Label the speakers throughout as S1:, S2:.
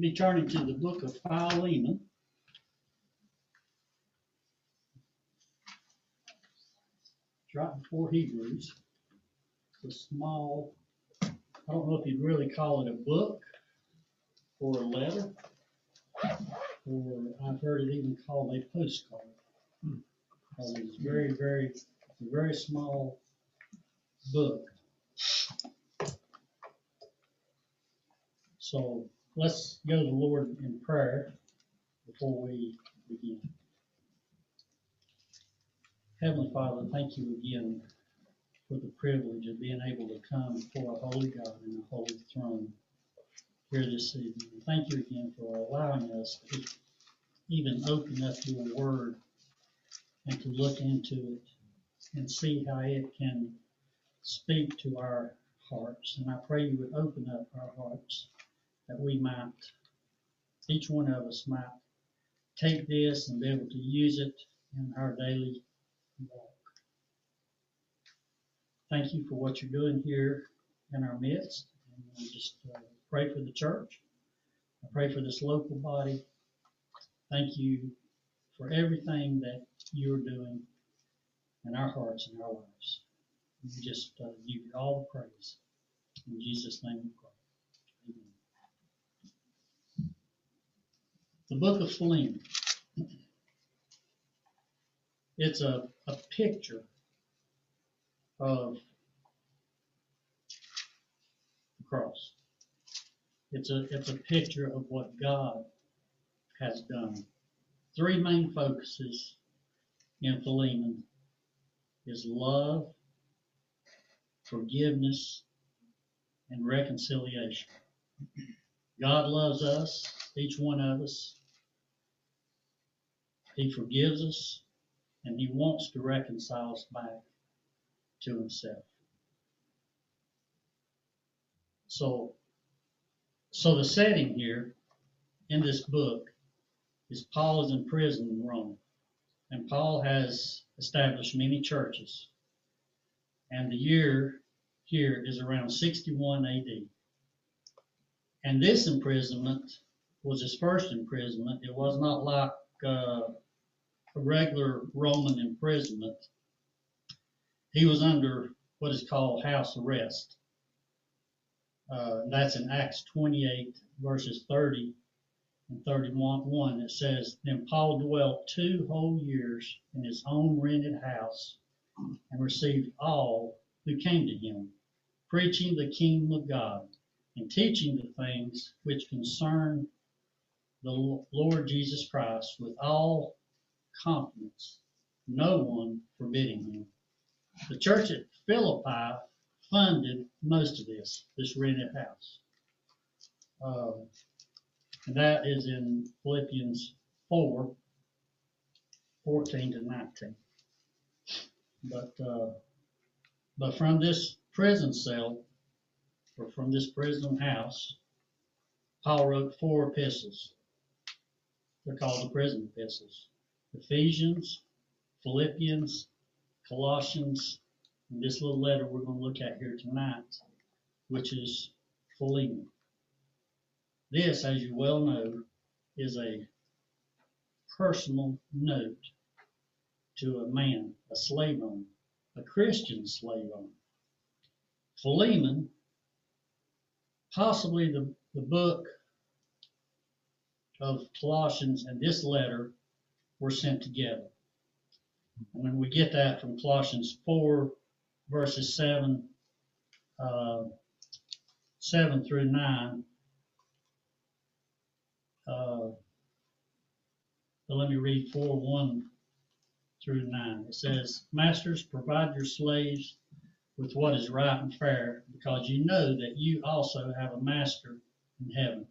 S1: be turning to the book of Philemon. It's right before Hebrews. It's a small, I don't know if you'd really call it a book or a letter. Or I've heard it even called a postcard. Hmm. Because it's very, very, it's a very small book. So let's go to the Lord in prayer before we begin. Heavenly Father, thank you again for the privilege of being able to come before a holy God and a holy throne here this evening. Thank you again for allowing us to even open up your word and to look into it and see how it can speak to our hearts. And I pray you would open up our hearts that we might, each one of us might take this and be able to use it in our daily walk. Thank you for what you're doing here in our midst. And I just uh, pray for the church. I pray for this local body. Thank you for everything that you're doing in our hearts and our lives. We just uh, give you all the praise. In Jesus' name we pray. Amen. The book of Philemon. It's a, a picture of the cross. It's a, it's a picture of what God has done. Three main focuses in Philemon is love, forgiveness, and reconciliation. God loves us, each one of us. He forgives us, and He wants to reconcile us back to Himself. So, so the setting here in this book is Paul is in prison in Rome, and Paul has established many churches, and the year here is around 61 AD. And this imprisonment was his first imprisonment. It was not like uh, a regular Roman imprisonment. He was under what is called house arrest. Uh, that's in Acts 28, verses 30 and 31. One, it says, Then Paul dwelt two whole years in his own rented house and received all who came to him, preaching the kingdom of God and teaching the things which concern the Lord Jesus Christ with all confidence, no one forbidding him. The church at Philippi funded most of this, this rented house. Um, and that is in Philippians 4, 14 to 19. But, uh, but from this prison cell, from this prison house, Paul wrote four epistles. They're called the prison epistles. Ephesians, Philippians, Colossians, and this little letter we're going to look at here tonight, which is Philemon. This, as you well know, is a personal note to a man, a slave owner, a Christian slave owner. Philemon, possibly the, the book of Colossians and this letter were sent together. When we get that from Colossians 4, verses 7, uh, 7 through 9, uh, let me read 4 1 through 9. It says, Masters, provide your slaves with what is right and fair, because you know that you also have a master in heaven.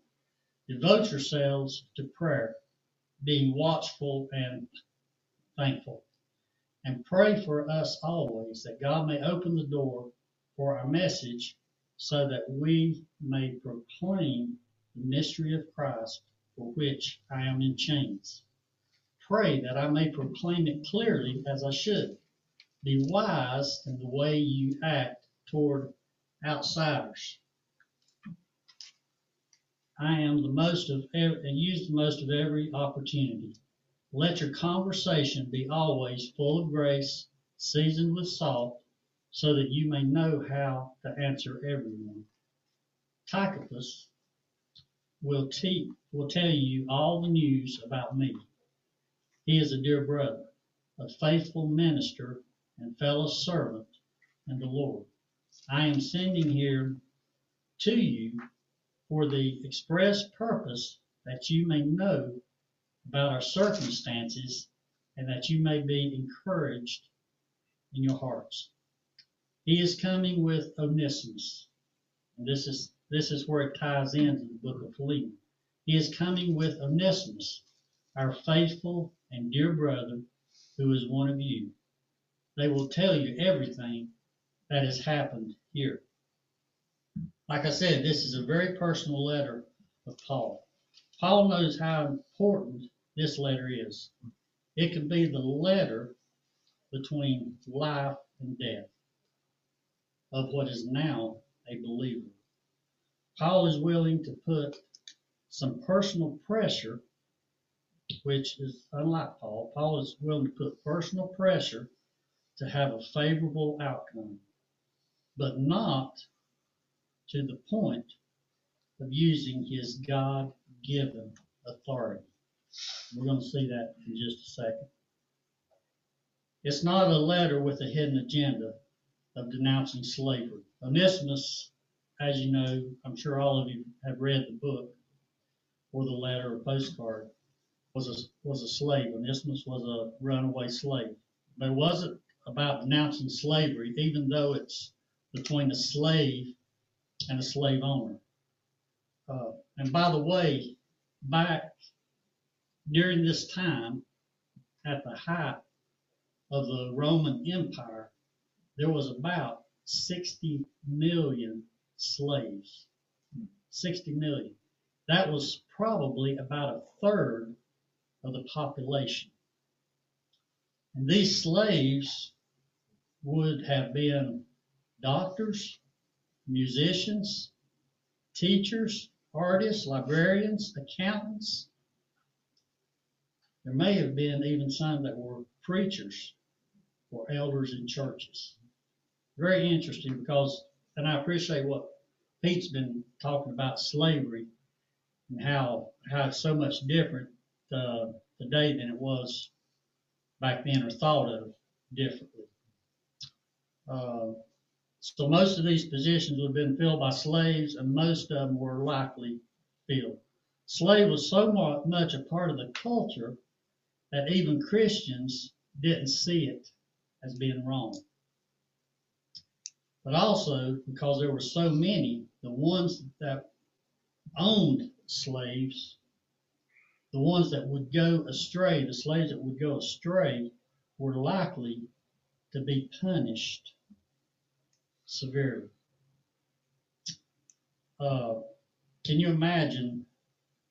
S1: Devote yourselves to prayer, being watchful and thankful. And pray for us always that God may open the door for our message so that we may proclaim the mystery of Christ for which I am in chains. Pray that I may proclaim it clearly as I should. Be wise in the way you act toward outsiders. I am the most of, ev- and use the most of every opportunity. Let your conversation be always full of grace, seasoned with salt, so that you may know how to answer everyone. Tychicus will, te- will tell you all the news about me. He is a dear brother, a faithful minister and fellow servant in the Lord. I am sending here to you for the express purpose that you may know about our circumstances and that you may be encouraged in your hearts. He is coming with Onesimus. And this is this is where it ties into the book of Philemon. He is coming with Onesimus, our faithful and dear brother, who is one of you. They will tell you everything that has happened here. Like I said, this is a very personal letter of Paul. Paul knows how important this letter is. It could be the letter between life and death of what is now a believer. Paul is willing to put some personal pressure, which is unlike Paul. Paul is willing to put personal pressure to have a favorable outcome, but not to the point of using his God given authority. We're going to see that in just a second. It's not a letter with a hidden agenda of denouncing slavery. Onesimus, as you know, I'm sure all of you have read the book or the letter or postcard, was a, was a slave. Onesimus was a runaway slave. But it wasn't about denouncing slavery, even though it's between a slave and a slave owner. Uh, and by the way, back during this time, at the height of the Roman Empire, there was about 60 million slaves. 60 million. That was probably about a third of the population. And these slaves would have been doctors, musicians, teachers, artists, librarians, accountants. There may have been even some that were preachers or elders in churches. Very interesting because, and I appreciate what Pete's been talking about slavery and how how it's so much different uh, today than it was back then or thought of differently. Uh, so most of these positions would have been filled by slaves, and most of them were likely filled. Slave was so much a part of the culture that even Christians didn't see it as being wrong. But also because there were so many, the ones that owned slaves, the ones that would go astray, the slaves that would go astray, were likely to be punished severely. Uh, can you imagine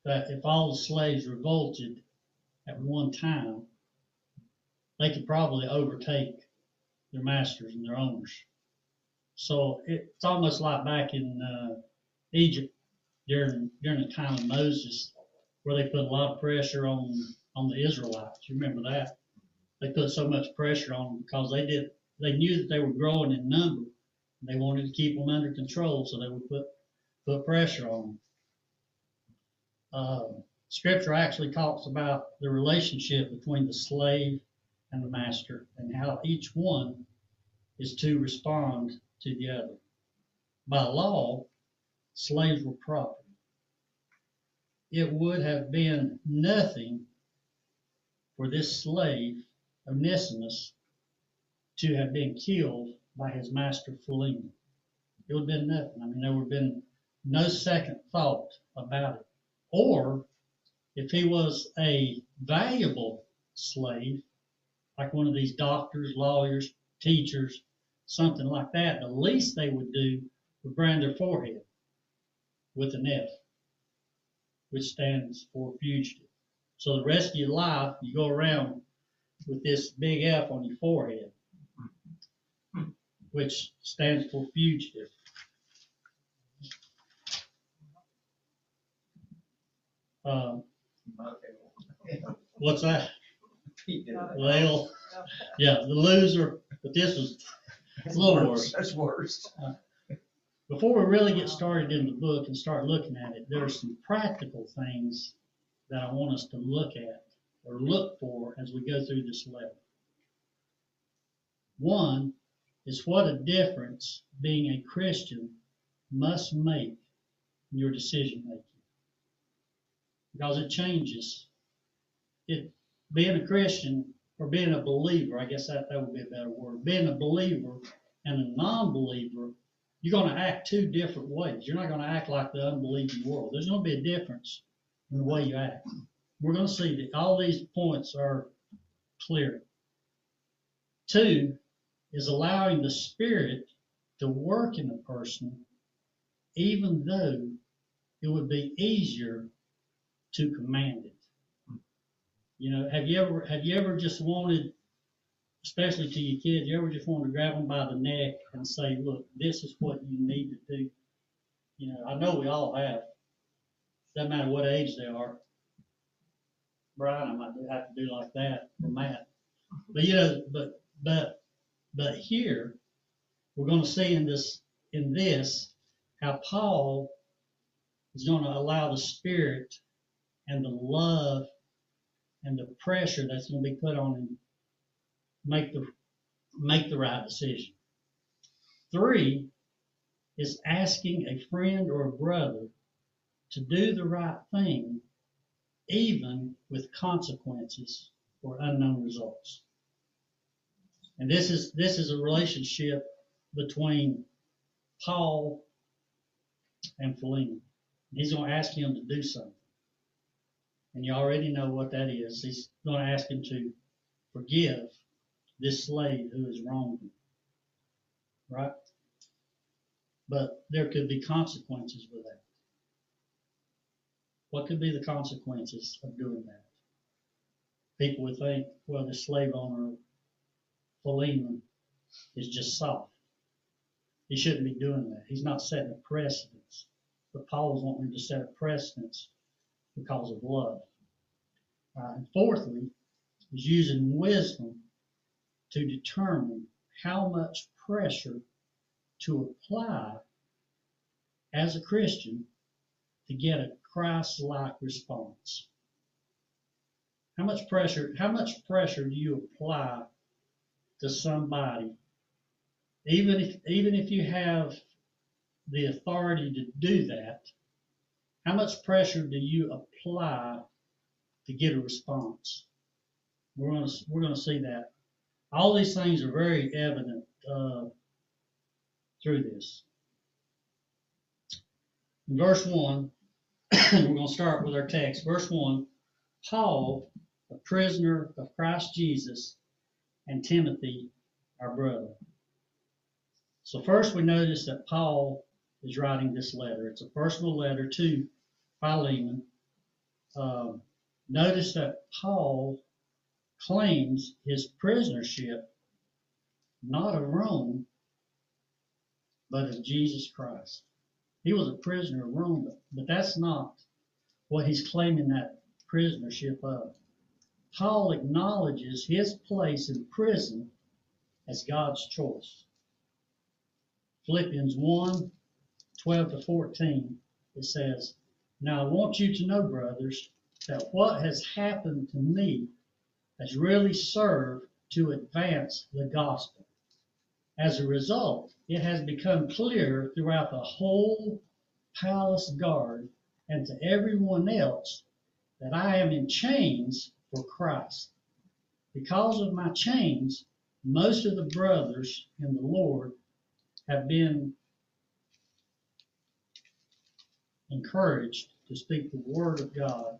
S1: that if all the slaves revolted at one time, they could probably overtake their masters and their owners? So it's almost like back in uh, Egypt during during the time of Moses, where they put a lot of pressure on on the Israelites. You remember that? They put so much pressure on them because they did they knew that they were growing in number. They wanted to keep them under control, so they would put put pressure on them. Um, scripture actually talks about the relationship between the slave and the master and how each one is to respond to the other. By law, slaves were property. It would have been nothing for this slave, Onesimus, to have been killed by his master Philemon. It would have been nothing. I mean, there would have been no second thought about it. Or if he was a valuable slave, like one of these doctors, lawyers, teachers, something like that, the least they would do would brand their forehead with an F, which stands for fugitive. So the rest of your life, you go around with this big F on your forehead, which stands for fugitive. Uh, what's that?
S2: He did it.
S1: Well, yeah, the loser, but this was a little worse.
S2: That's worse.
S1: Before we really get started in the book and start looking at it, there are some practical things that I want us to look at or look for as we go through this letter. One is what a difference being a Christian must make in your decision making. Because it changes. It, being a Christian or being a believer, I guess that, that would be a better word. Being a believer and a non-believer you're going to act two different ways. You're not going to act like the unbelieving world. There's going to be a difference in the way you act. We're going to see that all these points are clear. Two is allowing the Spirit to work in a person, even though it would be easier to command it. You know, have you ever have you ever just wanted especially to your kids, you ever just wanted to grab them by the neck and say, look, this is what you need to do? You know, I know we all have. Doesn't matter what age they are. Brian, I might have to do like that for Matt. But you know, but, but, but here, we're gonna see in this, in this, how Paul is gonna allow the Spirit and the love and the pressure that's gonna be put on him make the make the right decision. Three is asking a friend or a brother to do the right thing, even with consequences or unknown results. And this is this is a relationship between Paul and Philemon. He's going to ask him to do something. And you already know what that is. He's going to ask him to forgive this slave who has wronged him. Right? But there could be consequences with that. What could be the consequences of doing that? People would think, well, the slave owner, Philemon, is just soft. He shouldn't be doing that. He's not setting a precedence. But Paul was wanting to set a precedence because of love. Uh, and fourthly, is using wisdom to determine how much pressure to apply as a Christian to get a Christ-like response. How much pressure, how much pressure do you apply to somebody, even if, even if you have the authority to do that, how much pressure do you apply to get a response? We're gonna, we're gonna see that. All these things are very evident, uh, through this. In verse one, we're gonna start with our text. Verse one, Paul, a prisoner of Christ Jesus, and Timothy, our brother. So first we notice that Paul is writing this letter. It's a personal letter to Philemon. Um, notice that Paul claims his prisonership not of Rome, but of Jesus Christ. He was a prisoner of Rome, but, but that's not what he's claiming that prisonership of. Paul acknowledges his place in prison as God's choice. Philippians 1 12 to 14, it says, Now I want you to know, brothers, that what has happened to me has really served to advance the gospel. As a result, it has become clear throughout the whole palace guard and to everyone else that I am in chains for Christ. Because of my chains, most of the brothers in the Lord have been encouraged to speak the word of God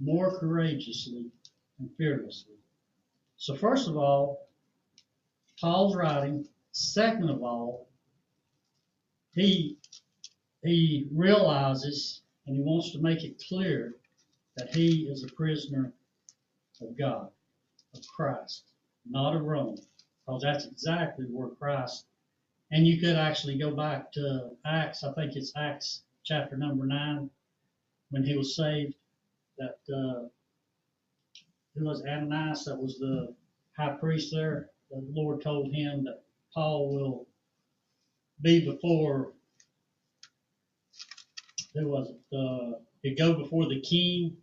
S1: more courageously and fearlessly. So first of all, Paul's writing. Second of all, he he realizes and he wants to make it clear that he is a prisoner of God, of Christ, not of Rome, because that's exactly where Christ. And you could actually go back to Acts. I think it's Acts chapter number nine when he was saved. that, uh, who was Ananias, that was the high priest there, the Lord told him that Paul will be before, who was it, uh, he'd go before the king.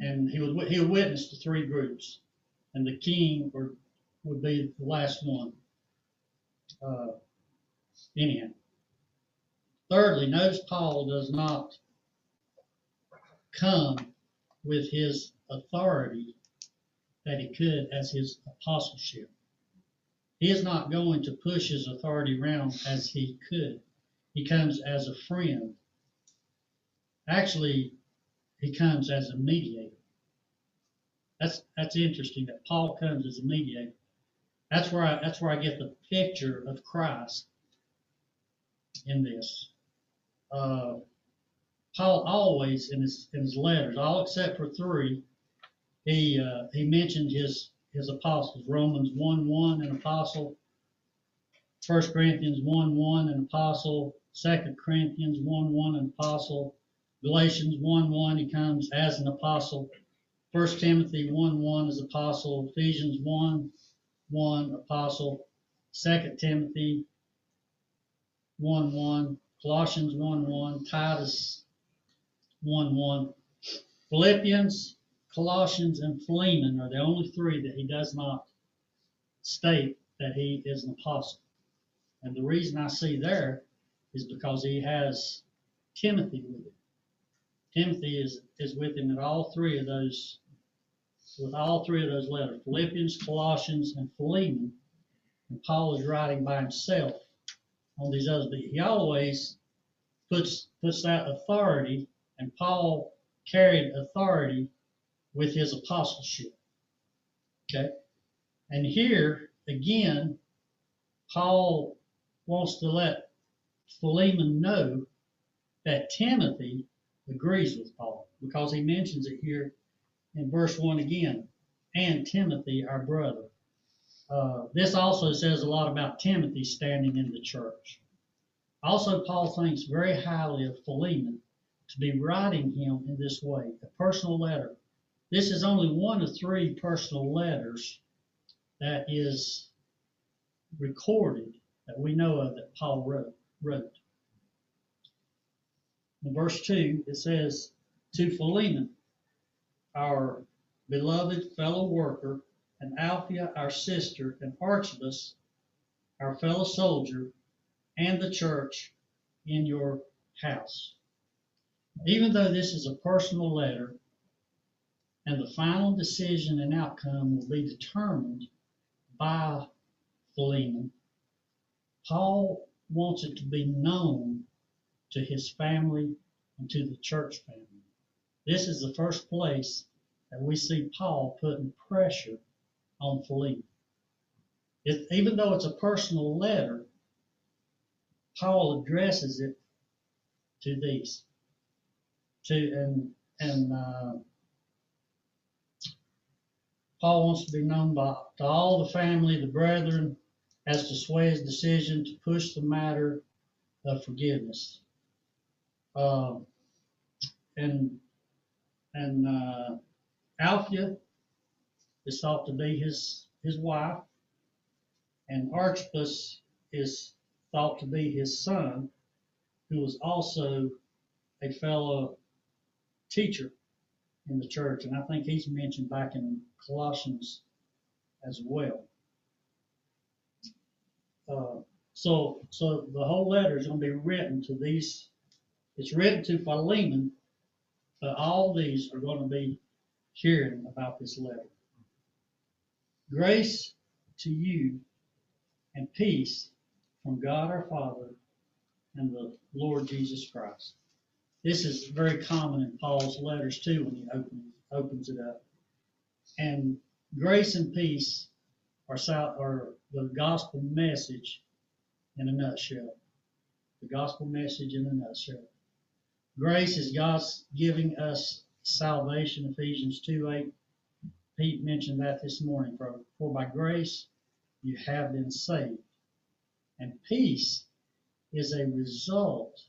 S1: And he would, he would witness to three groups, and the king would, would be the last one. Uh, anyhow. Thirdly, notice Paul does not come with his authority that he could as his apostleship. He is not going to push his authority around as he could. He comes as a friend. Actually, he comes as a mediator. That's that's interesting that Paul comes as a mediator. That's where I that's where I get the picture of Christ in this. Uh, Paul always in his in his letters, all except for three, he uh, he mentioned his his apostles. Romans one one an apostle. First Corinthians one one an apostle. Second Corinthians one one an apostle. Galatians one one he comes as an apostle. First Timothy one one as apostle. Ephesians one one apostle. Second Timothy one one. Colossians one one. Titus one one. Philippians, Colossians, and Philemon are the only three that he does not state that he is an apostle. And the reason I see there is because he has Timothy with him. Timothy is, is with him in all three of those, with all three of those letters, Philippians, Colossians, and Philemon. And Paul is writing by himself on these others, but he always puts, puts that authority, and Paul carried authority with his apostleship. Okay? And here, again, Paul wants to let Philemon know that Timothy agrees with Paul because he mentions it here in verse 1 again. And Timothy, our brother. Uh, this also says a lot about Timothy standing in the church. Also, Paul thinks very highly of Philemon to be writing him in this way, a personal letter. This is only one of three personal letters that is recorded that we know of that Paul wrote. wrote. In verse 2, it says, To Philemon, our beloved fellow worker, and Apphia, our sister, and Archippus, our fellow soldier, and the church in your house. Even though this is a personal letter, and the final decision and outcome will be determined by Philemon, Paul wants it to be known to his family and to the church family. This is the first place that we see Paul putting pressure on Philemon. It, even though it's a personal letter, Paul addresses it to these, to and and uh, Paul wants to be known by to all the family, the brethren, as to sway his decision to push the matter of forgiveness. Um, and and uh, is thought to be his his wife, and Archippus is thought to be his son, who was also a fellow teacher in the church, and I think he's mentioned back in Colossians as well. Uh, so, so the whole letter is going to be written to these. It's written to Philemon, but all these are going to be hearing about this letter. Grace to you and peace from God our Father and the Lord Jesus Christ. This is very common in Paul's letters too when he opens, opens it up. And grace and peace are, are the gospel message in a nutshell. The gospel message in a nutshell. Grace is God's giving us salvation, Ephesians 2 8. Pete mentioned that this morning. For, for by grace you have been saved. And peace is a result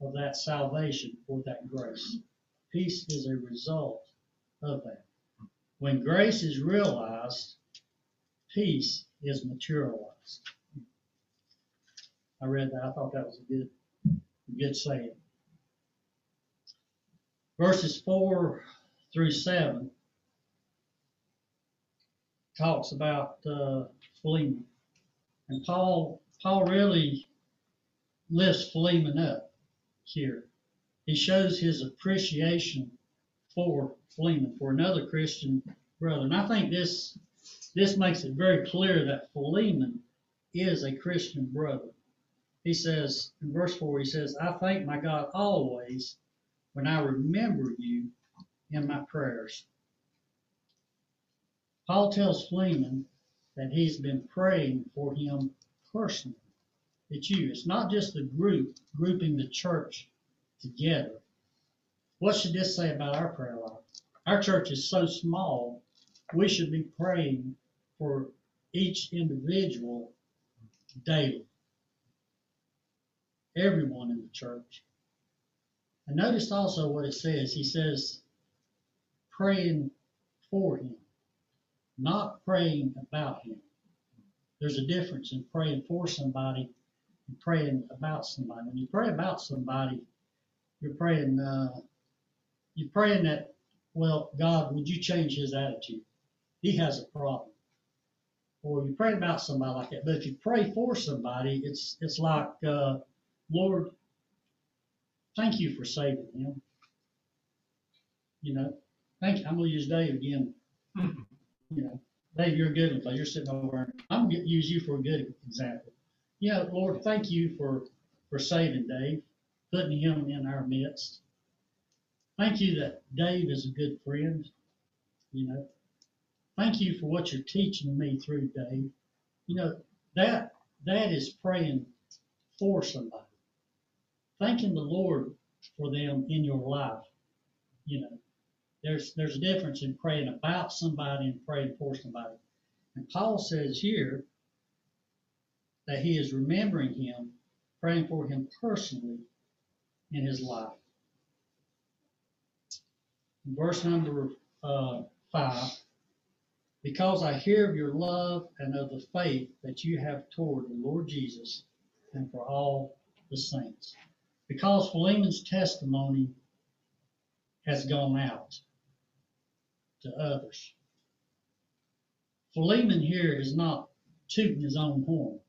S1: of that salvation or that grace. Peace is a result of that. When grace is realized, peace is materialized. I read that. I thought that was a good, good saying. Verses four through seven talks about uh, Philemon, and Paul Paul really lifts Philemon up here. He shows his appreciation for Philemon, for another Christian brother, and I think this this makes it very clear that Philemon is a Christian brother. He says in verse 4, he says, I thank my God always when I remember you in my prayers. Paul tells Philemon that he's been praying for him personally. It's you. It's not just the group grouping the church together. What should this say about our prayer life? Our church is so small, we should be praying for each individual daily. Everyone in the church. And notice also what it says. He says, praying for him, not praying about him. There's a difference in praying for somebody and praying about somebody. When you pray about somebody, you're praying, uh, you're praying that, well, God, would you change his attitude? He has a problem. Or you pray about somebody like that. But if you pray for somebody, it's it's like, uh, Lord, thank you for saving him. You know, thank you. I'm gonna use Dave again. Mm-hmm. You know, Dave, you're a good one because you're sitting over. there. I'm gonna use you for a good example. Yeah, Lord, thank you for for saving Dave, putting him in our midst. Thank you that Dave is a good friend. You know, thank you for what you're teaching me through Dave. You know, that that is praying for somebody. Thanking the Lord for them in your life. You know, there's there's a difference in praying about somebody and praying for somebody. And Paul says here that he is remembering him, praying for him personally in his life. Verse number uh, five. Because I hear of your love and of the faith that you have toward the Lord Jesus and for all the saints. Because Philemon's testimony has gone out to others. Philemon here is not tooting his own horn.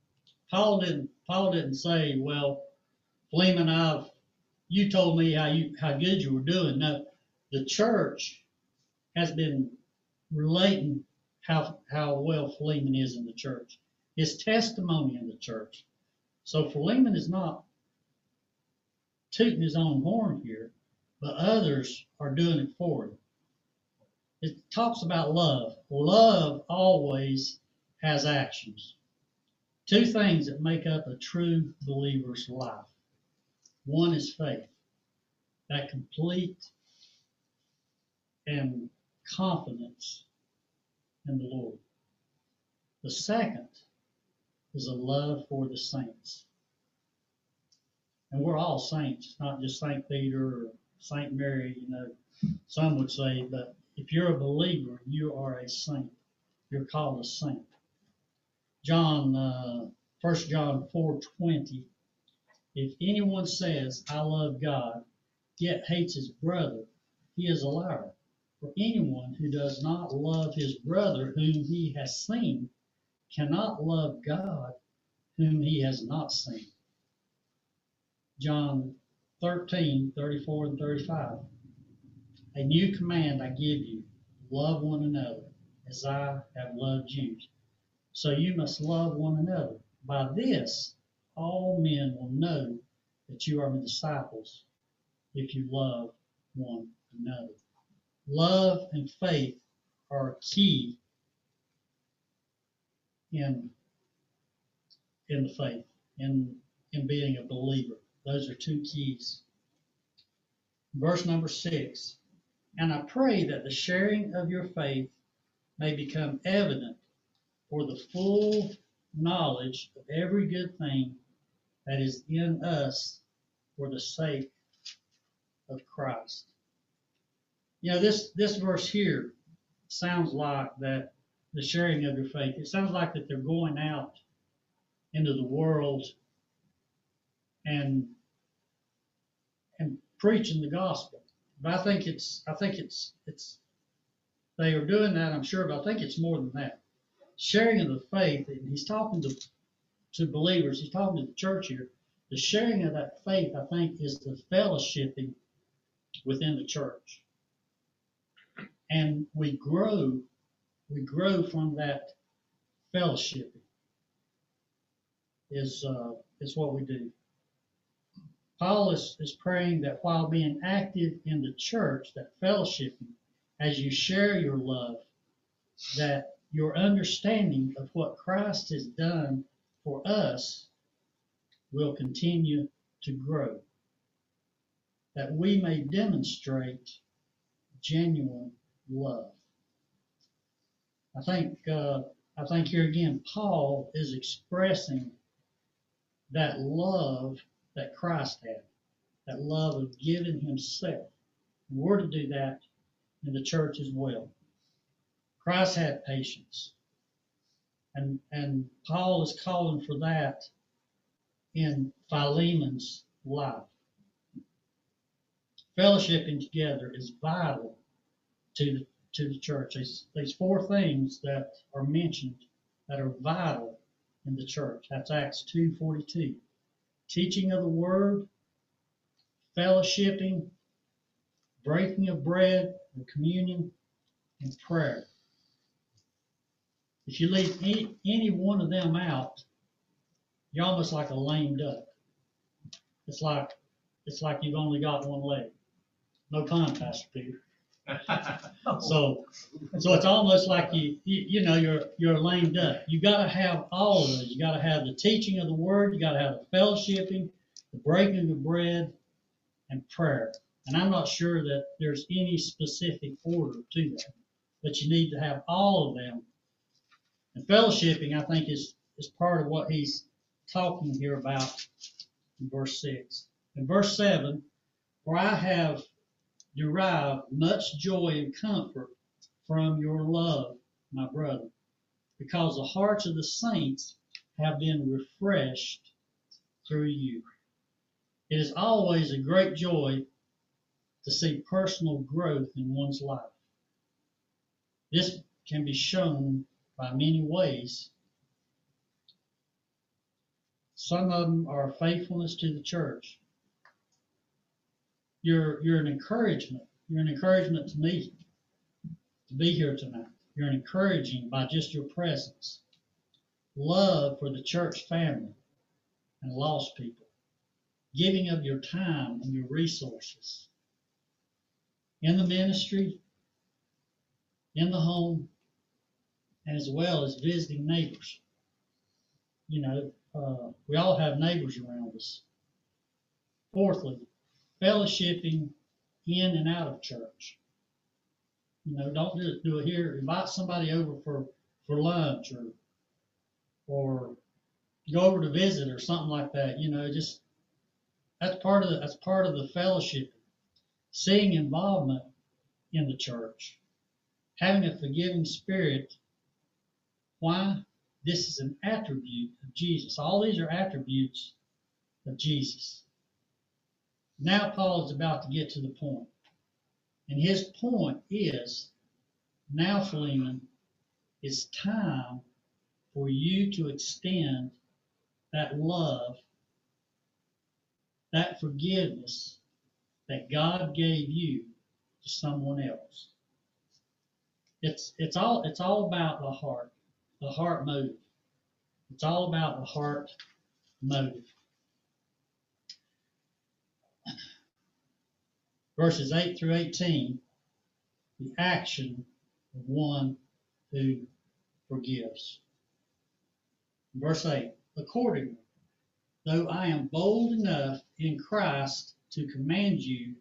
S1: Paul didn't Paul didn't say, Well, Philemon, I've you told me how you how good you were doing. No, the church has been relating how how well Philemon is in the church. His testimony in the church. So Philemon is not tooting his own horn here, but others are doing it for him. It talks about love. Love always has actions. Two things that make up a true believer's life. One is faith, that complete and confidence in the Lord. The second is a love for the saints. And we're all saints, not just St. Peter or St. Mary, you know, some would say, but if you're a believer, you are a saint. You're called a saint. John, uh, 1 John 4:20. If anyone says, I love God, yet hates his brother, he is a liar. For anyone who does not love his brother whom he has seen cannot love God whom he has not seen. John 13, 34 and 35. A new command I give you love one another as I have loved you. So you must love one another. By this, all men will know that you are my disciples if you love one another. Love and faith are key in in the faith, in in being a believer. Those are two keys. Verse number six. And I pray that the sharing of your faith may become evident for the full knowledge of every good thing that is in us for the sake of Christ. You know, this, this verse here sounds like that the sharing of your faith, it sounds like that they're going out into the world and preaching the gospel. But I think it's I think it's it's they are doing that, I'm sure, but I think it's more than that. Sharing of the faith, and he's talking to to believers, he's talking to the church here. The sharing of that faith, I think, is the fellowshipping within the church. And we grow, we grow from that fellowshipping is uh, is what we do. Paul is, praying that while being active in the church, that fellowshipping, as you share your love, that your understanding of what Christ has done for us will continue to grow. That we may demonstrate genuine love. I think uh, I think here again, Paul is expressing that love that Christ had, that love of giving himself. We're to do that in the church as well. Christ had patience. And, and Paul is calling for that in Philemon's life. Fellowshipping together is vital to the, to the church. These, these four things that are mentioned that are vital in the church. That's Acts 2.42. Teaching of the word, fellowshipping, breaking of bread, and communion, and prayer. If you leave any, any one of them out, you're almost like a lame duck. It's like it's like you've only got one leg. No pun, Pastor Peter. So so it's almost like you, you you know you're you're lame duck. You got to have all of those. You got to have the teaching of the word. You got to have the fellowshipping, the breaking of bread, and prayer. And I'm not sure that there's any specific order to that, but you need to have all of them. And fellowshipping, I think, is is part of what he's talking here about in verse six. In verse seven, for I have derived much joy and comfort from your love, my brother, because the hearts of the saints have been refreshed through you. It is always a great joy to see personal growth in one's life. This can be shown by many ways. Some of them are faithfulness to the church. You're, you're an encouragement. You're an encouragement to me to be here tonight. You're encouraging by just your presence. Love for the church family and lost people. Giving of your time and your resources. In the ministry, in the home, as well as visiting neighbors. You know, uh, we all have neighbors around us. Fourthly, fellowshipping in and out of church. You know, don't just do it here. Invite somebody over for, for lunch or or go over to visit or something like that. You know, just that's part of the, that's part of the fellowship. Seeing involvement in the church, having a forgiving spirit. Why? This is an attribute of Jesus. All these are attributes of Jesus. Now Paul is about to get to the point. And his point is now, Philemon, it's time for you to extend that love, that forgiveness that God gave you to someone else. It's it's all it's all about the heart, the heart motive. It's all about the heart motive. Verses 8 through 18, the action of one who forgives. Verse 8, accordingly, though I am bold enough in Christ to command you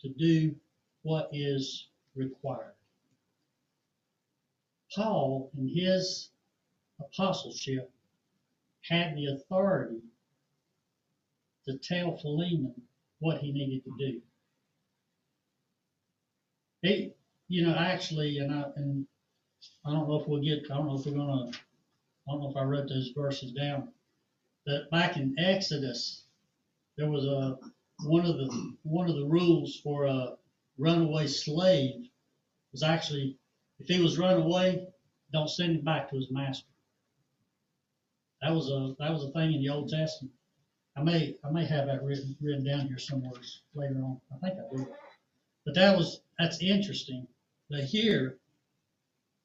S1: to do what is required. Paul, in his apostleship, had the authority to tell Philemon what he needed to do. He, you know, actually, and I, and I don't know if we'll get, I don't know if we're gonna, I don't know if I wrote those verses down. But back in Exodus, there was a, one of the, one of the rules for a runaway slave was actually, if he was run away, don't send him back to his master. That was a, that was a thing in the Old Testament. I may, I may have that written, written down here somewhere later on. I think I do. But that was, that's interesting. But here,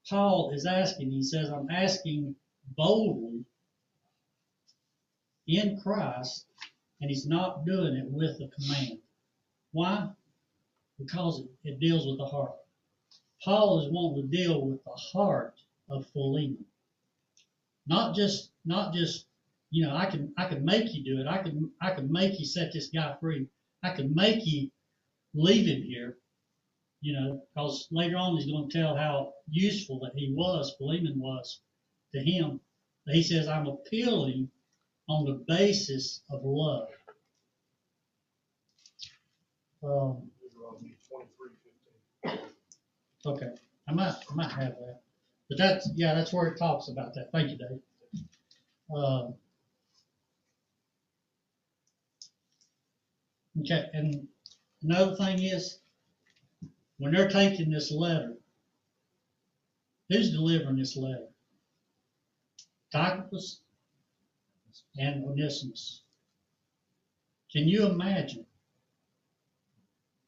S1: Paul is asking, he says, I'm asking boldly in Christ, and he's not doing it with a command. Why? Because it, it deals with the heart. Paul is wanting to deal with the heart of Philemon. Not just, not just, you know, I can, I can make you do it. I can, I can make you set this guy free. I can make you leave him here, you know, because later on he's going to tell how useful that he was, Philemon was to him. But he says, I'm appealing on the basis of love. Um, okay, I might, I might have that. But that's, yeah, that's where it talks about that. Thank you, Dave. Um, Okay, and another thing is, when they're taking this letter, who's delivering this letter? Tychicus and Onesimus. Can you imagine?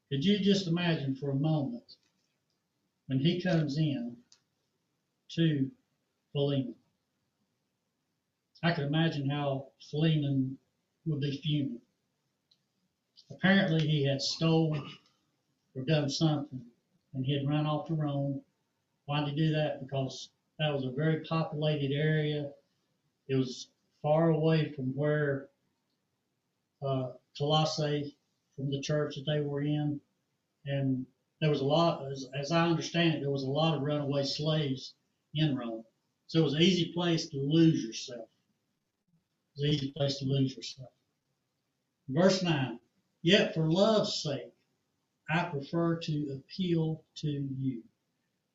S1: Could you just imagine for a moment when he comes in to Philemon? I could imagine how Philemon would be fuming. Apparently, he had stolen or done something, and he had run off to Rome. Why did he do that? Because that was a very populated area. It was far away from where uh, Colossae, from the church that they were in, and there was a lot, as, as I understand it, there was a lot of runaway slaves in Rome. So it was an easy place to lose yourself. It was an easy place to lose yourself. Verse 9 Yet for love's sake, I prefer to appeal to you.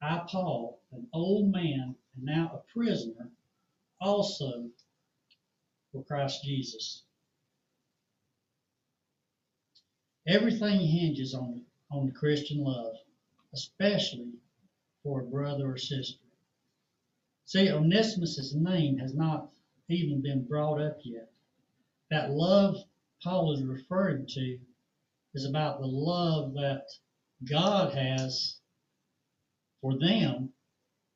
S1: I, Paul, an old man and now a prisoner, also for Christ Jesus. Everything hinges on, on the Christian love, especially for a brother or sister. See, Onesimus' name has not even been brought up yet. That love Paul is referring to is about the love that God has for them,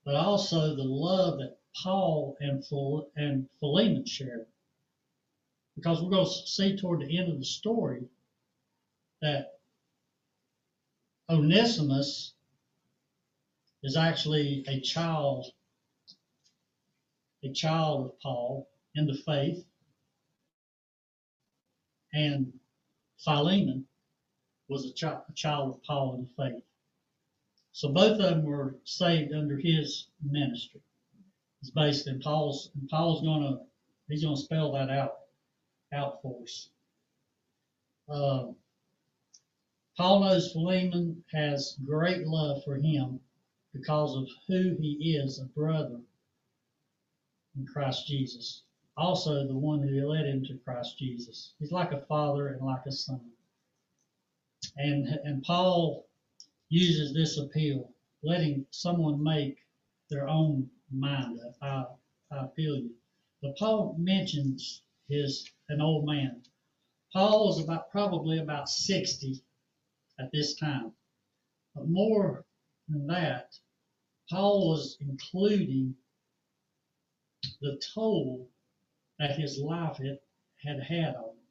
S1: but also the love that Paul and and Philemon shared. Because we're going to see toward the end of the story that Onesimus is actually a child, a child of Paul in the faith, and Philemon was a, chi- a child of Paul in the faith. So both of them were saved under his ministry. It's based in Paul's, and Paul's gonna, he's gonna spell that out, out for us. Um, Paul knows Philemon has great love for him because of who he is, a brother in Christ Jesus. Also, the one who led him to Christ Jesus. He's like a father and like a son. And, and Paul uses this appeal, letting someone make their own mind up. I, I appeal you. But Paul mentions his an old man. Paul was about probably about 60 at this time. But more than that, Paul was including the toll that his life had, had had on him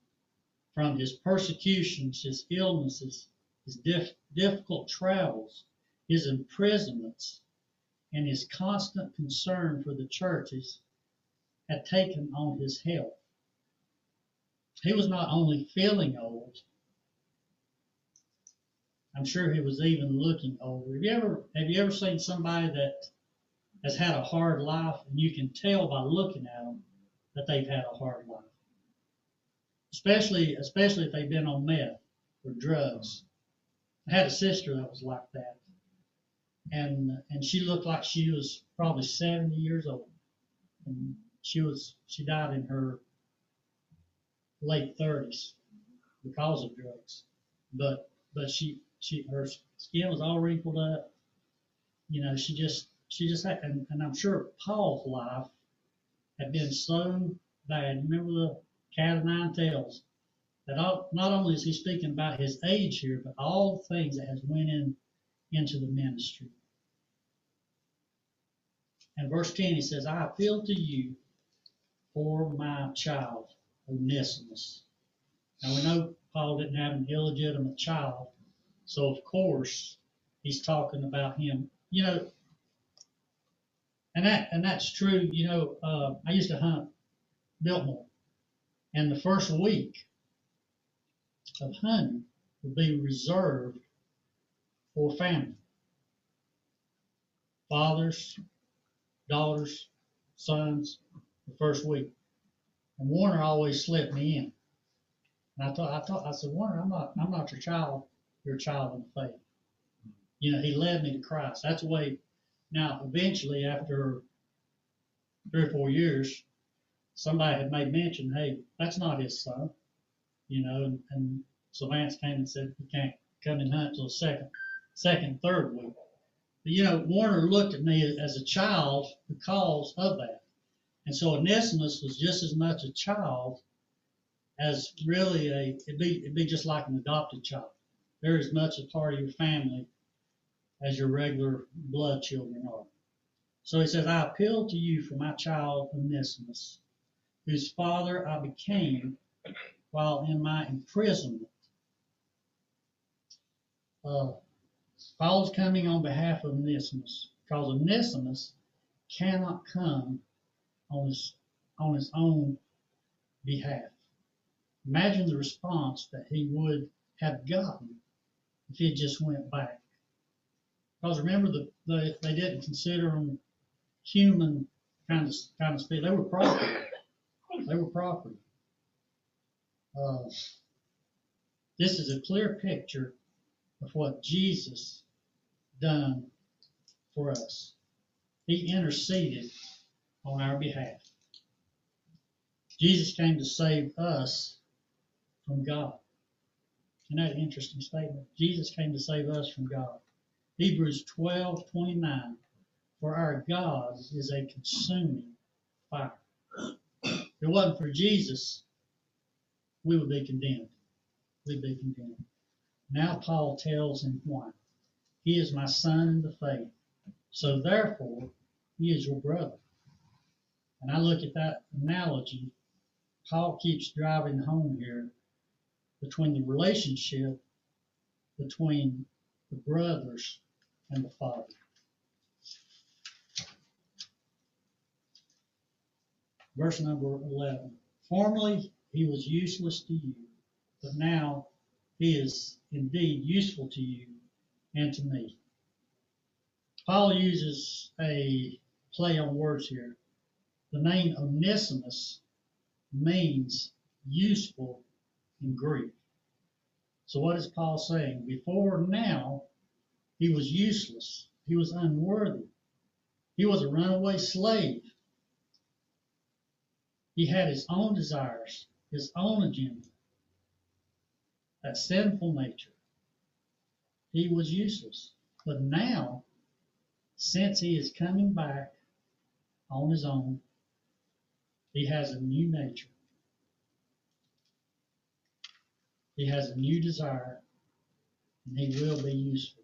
S1: from his persecutions, his illnesses, his dif- difficult travels, his imprisonments, and his constant concern for the churches had taken on his health. He was not only feeling old, I'm sure he was even looking older. Have you ever have you ever seen somebody that has had a hard life and you can tell by looking at them that they've had a hard life? Especially especially if they've been on meth. or drugs. I had a sister that was like that. And, and she looked like she was probably seventy years old. And she was, she died in her late thirties because of drugs. But, but she, she, her skin was all wrinkled up. You know, she just, she just had, and, and I'm sure Paul's life had been so bad. Remember the cat of nine tails? That all, not only is he speaking about his age here, but all things that has went in into the ministry. And verse 10, he says, I appeal to you for my child, Onesimus. Now we know Paul didn't have an illegitimate child, so of course he's talking about him. You know, and that and that's true. You know, uh, I used to hunt Biltmore, and the first week of hunting would be reserved for family, fathers, daughters, sons. The first week, and Warner always slipped me in. And I thought, I thought, I said, Warner, I'm not, I'm not your child. You're a child in the faith. You know, he led me to Christ. That's the way. Now, eventually, after three or four years, somebody had made mention, hey, that's not his son. You know, and, and so Lance came and said, you can't come and hunt till the second, second, third week. But, you know, Warner looked at me as a child because of that. And so Onesimus was just as much a child as really a, it'd be, it'd be just like an adopted child. They're as much a part of your family as your regular blood children are. So he says, I appeal to you for my child Onesimus, whose father I became while in my imprisonment. Uh, Paul's coming on behalf of Onesimus, because Onesimus cannot come on his, on his own behalf. Imagine the response that he would have gotten if he just went back. Because remember, the, they, they didn't consider them human kind of, kind of speak. They were property. They were property. Uh, this is a clear picture of what Jesus done for us. He interceded on our behalf. Jesus came to save us from God. Isn't that an interesting statement? Jesus came to save us from God. Hebrews 12, 29. For our God is a consuming fire. If it wasn't for Jesus, we would be condemned. We'd be condemned. Now Paul tells him why. He is my son in the faith. So therefore, he is your brother. And I look at that analogy, Paul keeps driving home here between the relationship between the brothers and the father. Verse number 11. Formerly he was useless to you, but now he is indeed useful to you and to me. Paul uses a play on words here. The name Onesimus means useful in Greek. So what is Paul saying? Before now, he was useless. He was unworthy. He was a runaway slave. He had his own desires, his own agenda, that sinful nature. He was useless. But now, since he is coming back on his own, he has a new nature. He has a new desire, and he will be useful.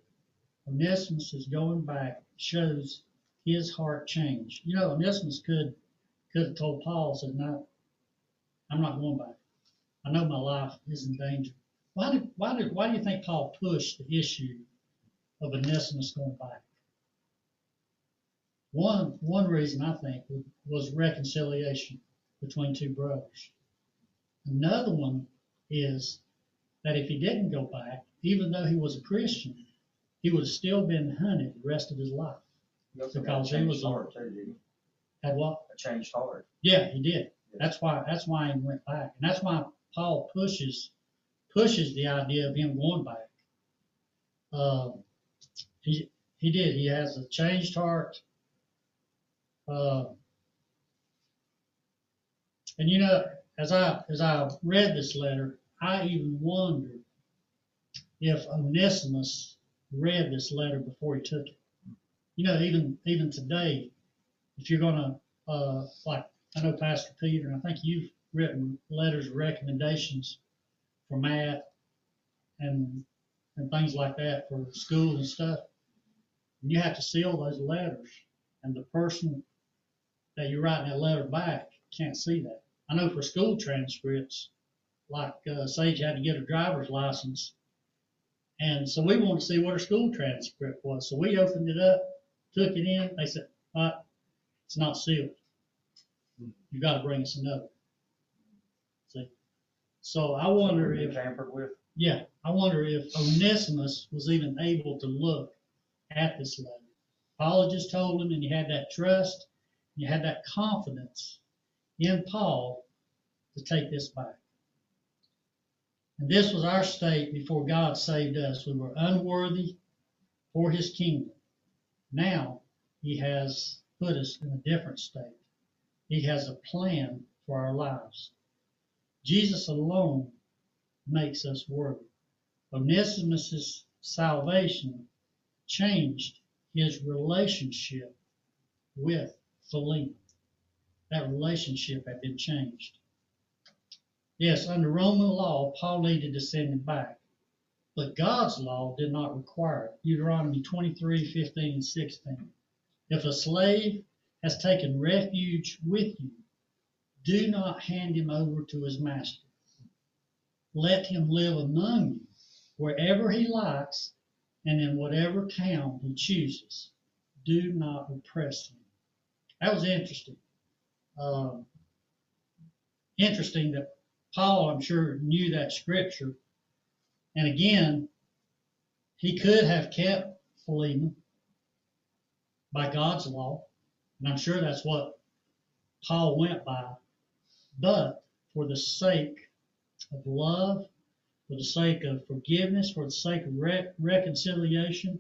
S1: Onesimus is going back, shows his heart change. You know, Onesimus could could have told Paul, said, No, I'm not going back. I know my life is in danger. Why did why why do you think Paul pushed the issue of Onesimus going back? One one reason I think was reconciliation between two brothers. Another one is that if he didn't go back, even though he was a Christian, he would have still been hunted the rest of his life.
S2: Got
S1: Because he
S2: changed
S1: was
S2: heart too, didn't?
S1: Had what?
S2: A changed heart.
S1: Yeah, he did. That's why that's why he went back. And that's why Paul pushes pushes the idea of him going back. Uh, he, he did, he has a changed heart. Uh, and you know, as I, as I read this letter, I even wondered if Onesimus read this letter before he took it. You know, even, even today, if you're gonna, uh, like, I know Pastor Peter, and I think you've written letters of recommendations for math and, and things like that for school and stuff. And you have to seal those letters, and the person that you're writing that letter back can't see that. I know for school transcripts, like, uh, Sage had to get a driver's license. And so we wanted to see what her school transcript was, so we opened it up, took it in, they said, uh, it's not sealed. You gotta bring us another. See? So I wonder if,
S2: Tampered with.
S1: yeah, I wonder if Onesimus was even able to look at this letter. Paul just told him, and he had that trust, you had that confidence in Paul to take this back. And this was our state before God saved us. We were unworthy for his kingdom. Now he has put us in a different state. He has a plan for our lives. Jesus alone makes us worthy. Onesimus' salvation changed his relationship with Philemon. That relationship had been changed. Yes, under Roman law, Paul needed to send him back. But God's law did not require it. Deuteronomy 23, 15, and 16. If a slave has taken refuge with you, do not hand him over to his master. Let him live among you wherever he likes and in whatever town he chooses. Do not oppress him. That was interesting. Um, interesting that Paul, I'm sure, knew that scripture. And again, he could have kept Philemon by God's law, and I'm sure that's what Paul went by. But for the sake of love, for the sake of forgiveness, for the sake of re- reconciliation,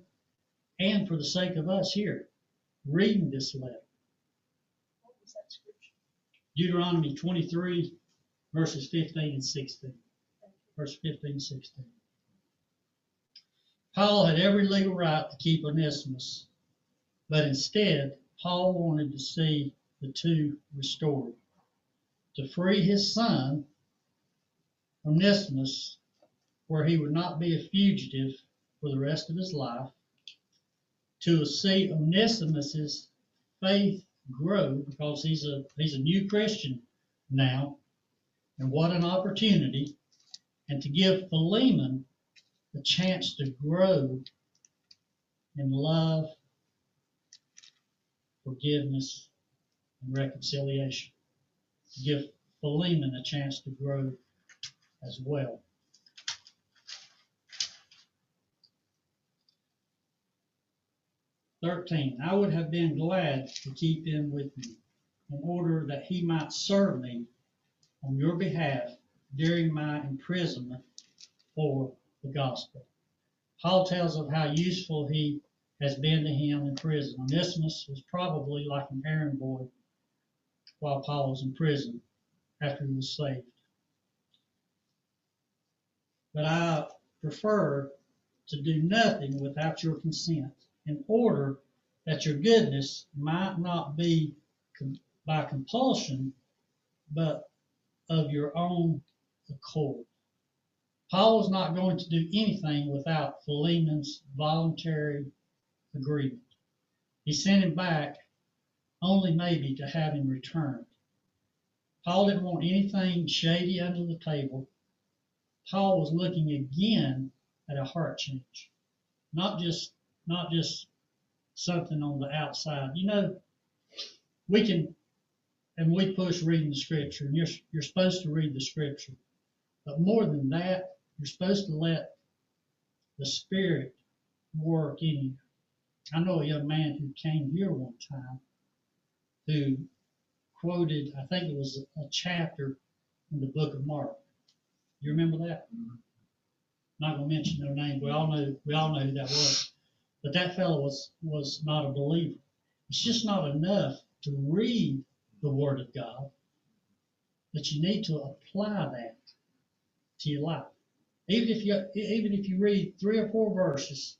S1: and for the sake of us here reading this letter,
S3: What was that scripture?
S1: Deuteronomy 23, verses 15 and 16. Verse 15 and 16. Paul had every legal right to keep Onesimus, but instead, Paul wanted to see the two restored. To free his son, Onesimus, where he would not be a fugitive for the rest of his life, to see Onesimus's faith grow because he's a he's a new Christian now, and what an opportunity, and to give Philemon a chance to grow in love, forgiveness, and reconciliation. To give Philemon a chance to grow as well. Thirteen, I would have been glad to keep him with me in order that he might serve me on your behalf during my imprisonment for the gospel. Paul tells of how useful he has been to him in prison. Onesimus was probably like an errand boy while Paul was in prison after he was saved. But I prefer to do nothing without your consent in order that your goodness might not be by compulsion, but of your own accord. Paul was not going to do anything without Philemon's voluntary agreement. He sent him back only maybe to have him returned. Paul didn't want anything shady under the table. Paul was looking again at a heart change, not just not just something on the outside. You know, we can, and we push reading the scripture, and you're you're supposed to read the scripture, but more than that, you're supposed to let the Spirit work in you. I know a young man who came here one time who quoted, I think it was a chapter in the book of Mark. You remember that? not gonna mention no name, we all know, we all know who that was. But that fellow was, was not a believer. It's just not enough to read the word of God, but you need to apply that to your life. Even if you, even if you read three or four verses,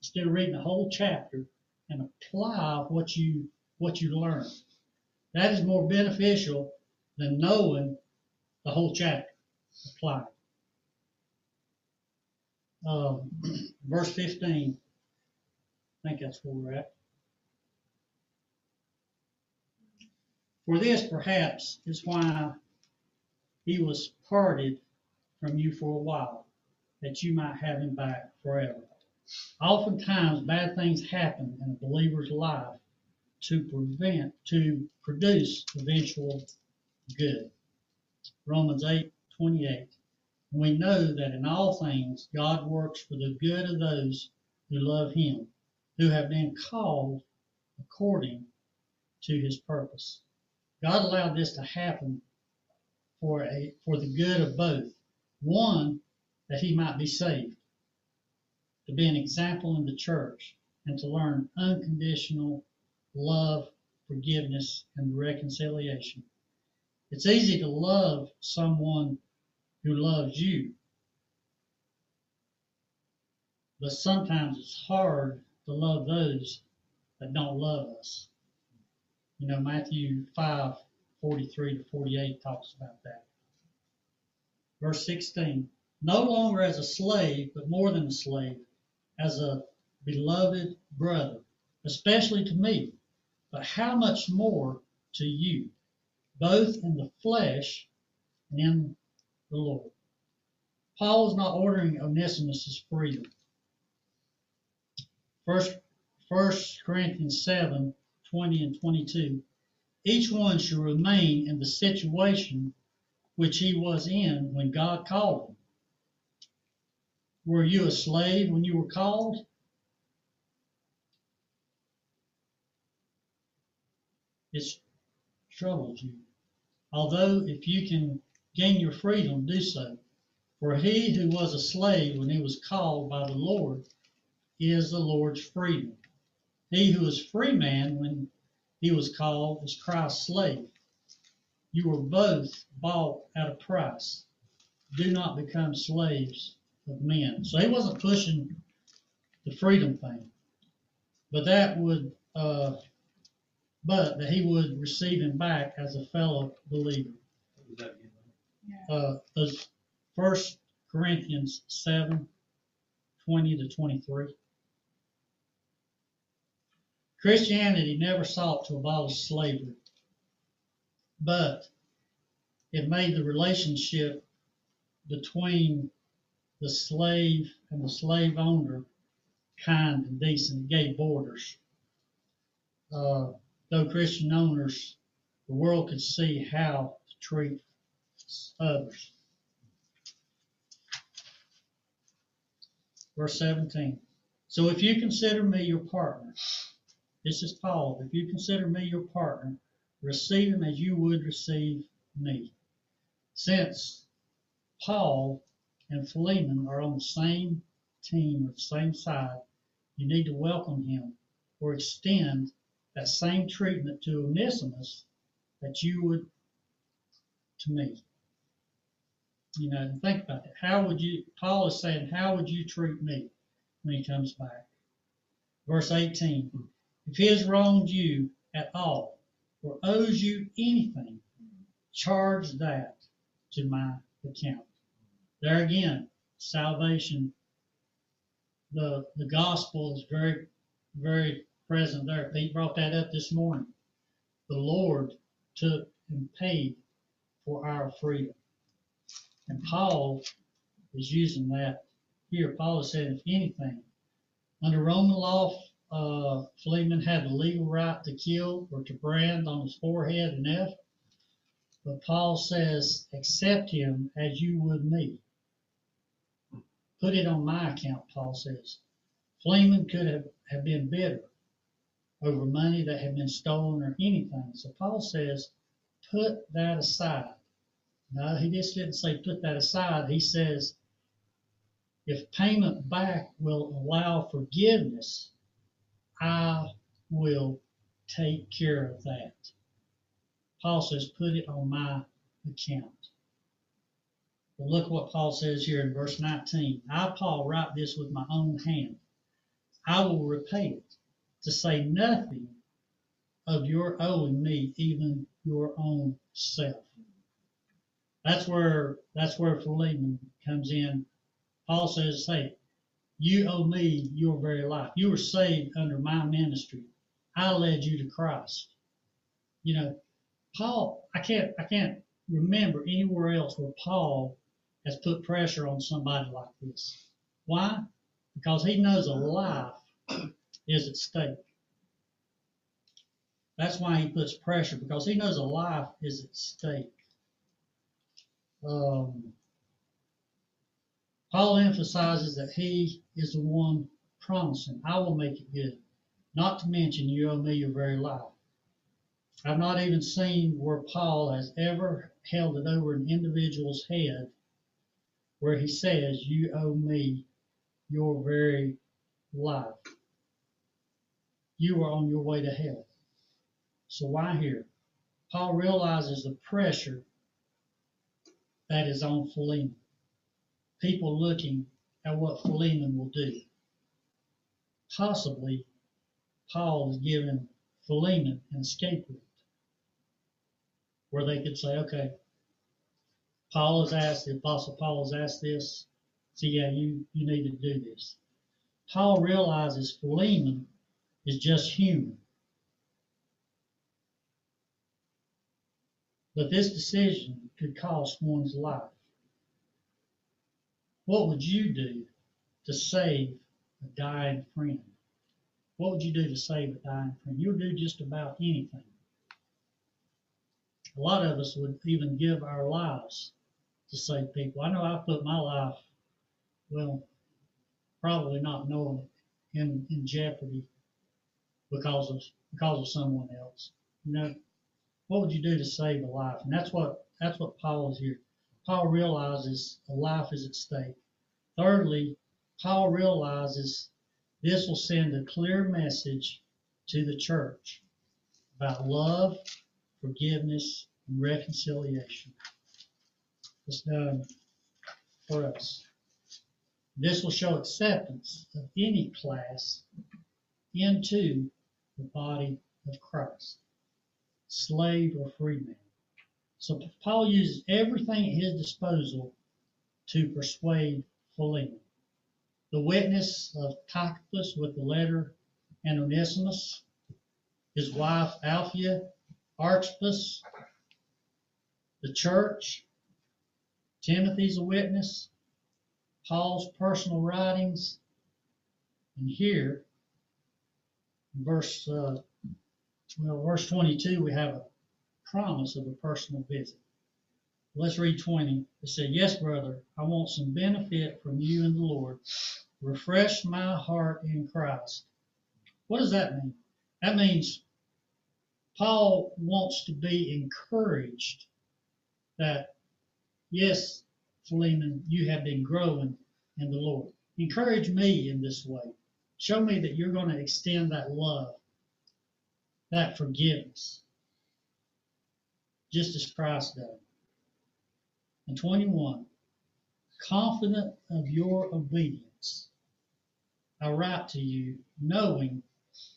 S1: instead of reading the whole chapter, and apply what you, what you learn. That is more beneficial than knowing the whole chapter. Apply. Um, verse fifteen. I think that's where we're at. For this perhaps is why he was parted from you for a while, that you might have him back forever. Oftentimes, bad things happen in a believer's life to prevent, to produce eventual good. Romans eight twenty-eight. We know that in all things God works for the good of those who love Him, who have been called according to His purpose. God allowed this to happen for a for the good of both. One, that he might be saved, to be an example in the church, and to learn unconditional love, forgiveness, and reconciliation. It's easy to love someone who loves you, but sometimes it's hard to love those that don't love us. You know, Matthew 5 43 to 48 talks about that. Verse 16 No longer as a slave, but more than a slave, as a beloved brother, especially to me, but how much more to you, both in the flesh and in the Lord. Paul is not ordering Onesimus' freedom. First, First Corinthians 7 20 and 22. Each one should remain in the situation which he was in when God called him. Were you a slave when you were called? It's troubled you. Although if you can gain your freedom, do so. For he who was a slave when he was called by the Lord is the Lord's freedom. He who is free man when he was called is Christ's slave. You were both bought at a price. Do not become slaves of men. So he wasn't pushing the freedom thing, but that would, uh, but that he would receive him back as a fellow believer.
S2: What was that again?
S1: Uh, First Corinthians seven, twenty to twenty-three. Christianity never sought to abolish slavery, but it made the relationship between the slave and the slave owner kind and decent. It gave borders. Uh, though Christian owners, the world could see how to treat others. Verse 17. So if you consider me your partner, this is Paul, if you consider me your partner, receive him as you would receive me. Since Paul and Philemon are on the same team or the same side, you need to welcome him or extend that same treatment to Onesimus that you would to me. You know, think about that. How would you, Paul is saying, how would you treat me when he comes back? Verse 18 If he has wronged you at all or owes you anything, charge that to my account. There again, salvation, the, the gospel is very, very present there. Pete brought that up this morning. The Lord took and paid for our freedom. And Paul is using that here. Paul is saying, if anything, under Roman law, uh, Philemon had the legal right to kill or to brand on his forehead an F. But Paul says, accept him as you would me. Put it on my account, Paul says. Philemon could have, have been bitter over money that had been stolen or anything. So Paul says, put that aside. No, he just didn't say put that aside. He says, if payment back will allow forgiveness, I will take care of that. Paul says, put it on my account. Look what Paul says here in verse 19. I, Paul, write this with my own hand. I will repay it, to say nothing of your owing me even your own self. That's where that's where Philemon comes in. Paul says, "Hey, you owe me your very life. You were saved under my ministry. I led you to Christ." You know, Paul. I can't I can't remember anywhere else where Paul has put pressure on somebody like this. Why? Because he knows a life is at stake. That's why he puts pressure because he knows a life is at stake. Um, Paul emphasizes that he is the one promising, I will make it good. Not to mention, you owe me your very life. I've not even seen where Paul has ever held it over an individual's head where he says, You owe me your very life. You are on your way to hell. So why here? Paul realizes the pressure that is on Philemon. People looking at what Philemon will do. Possibly, Paul is giving Philemon an escape route where they could say, okay, Paul has asked, the Apostle Paul has asked this, so yeah, you, you need to do this. Paul realizes Philemon is just human. But this decision could cost one's life. What would you do to save a dying friend? What would you do to save a dying friend? You would do just about anything. A lot of us would even give our lives to save people. I know I put my life, well, probably not knowing it, in, in jeopardy because of because of someone else. You know, what would you do to save a life? And that's what that's what Paul is here. Paul realizes a life is at stake. Thirdly, Paul realizes this will send a clear message to the church about love, forgiveness, and reconciliation. It's done for us. This will show acceptance of any class into the body of Christ, slave or free man. So Paul uses everything at his disposal to persuade Philemon. The witness of Tychicus with the letter and Onesimus, his wife Apphia, Archippus, the church, Timothy's a witness, Paul's personal writings, and here, verse uh, well, verse 22, we have a promise of a personal visit. Let's read 20. It said, Yes, brother, I want some benefit from you and the Lord. Refresh my heart in Christ. What does that mean? That means Paul wants to be encouraged that, yes, Philemon, you have been growing in the Lord. Encourage me in this way. Show me that you're going to extend that love, that forgiveness, just as Christ did. And 21, confident of your obedience, I write to you, knowing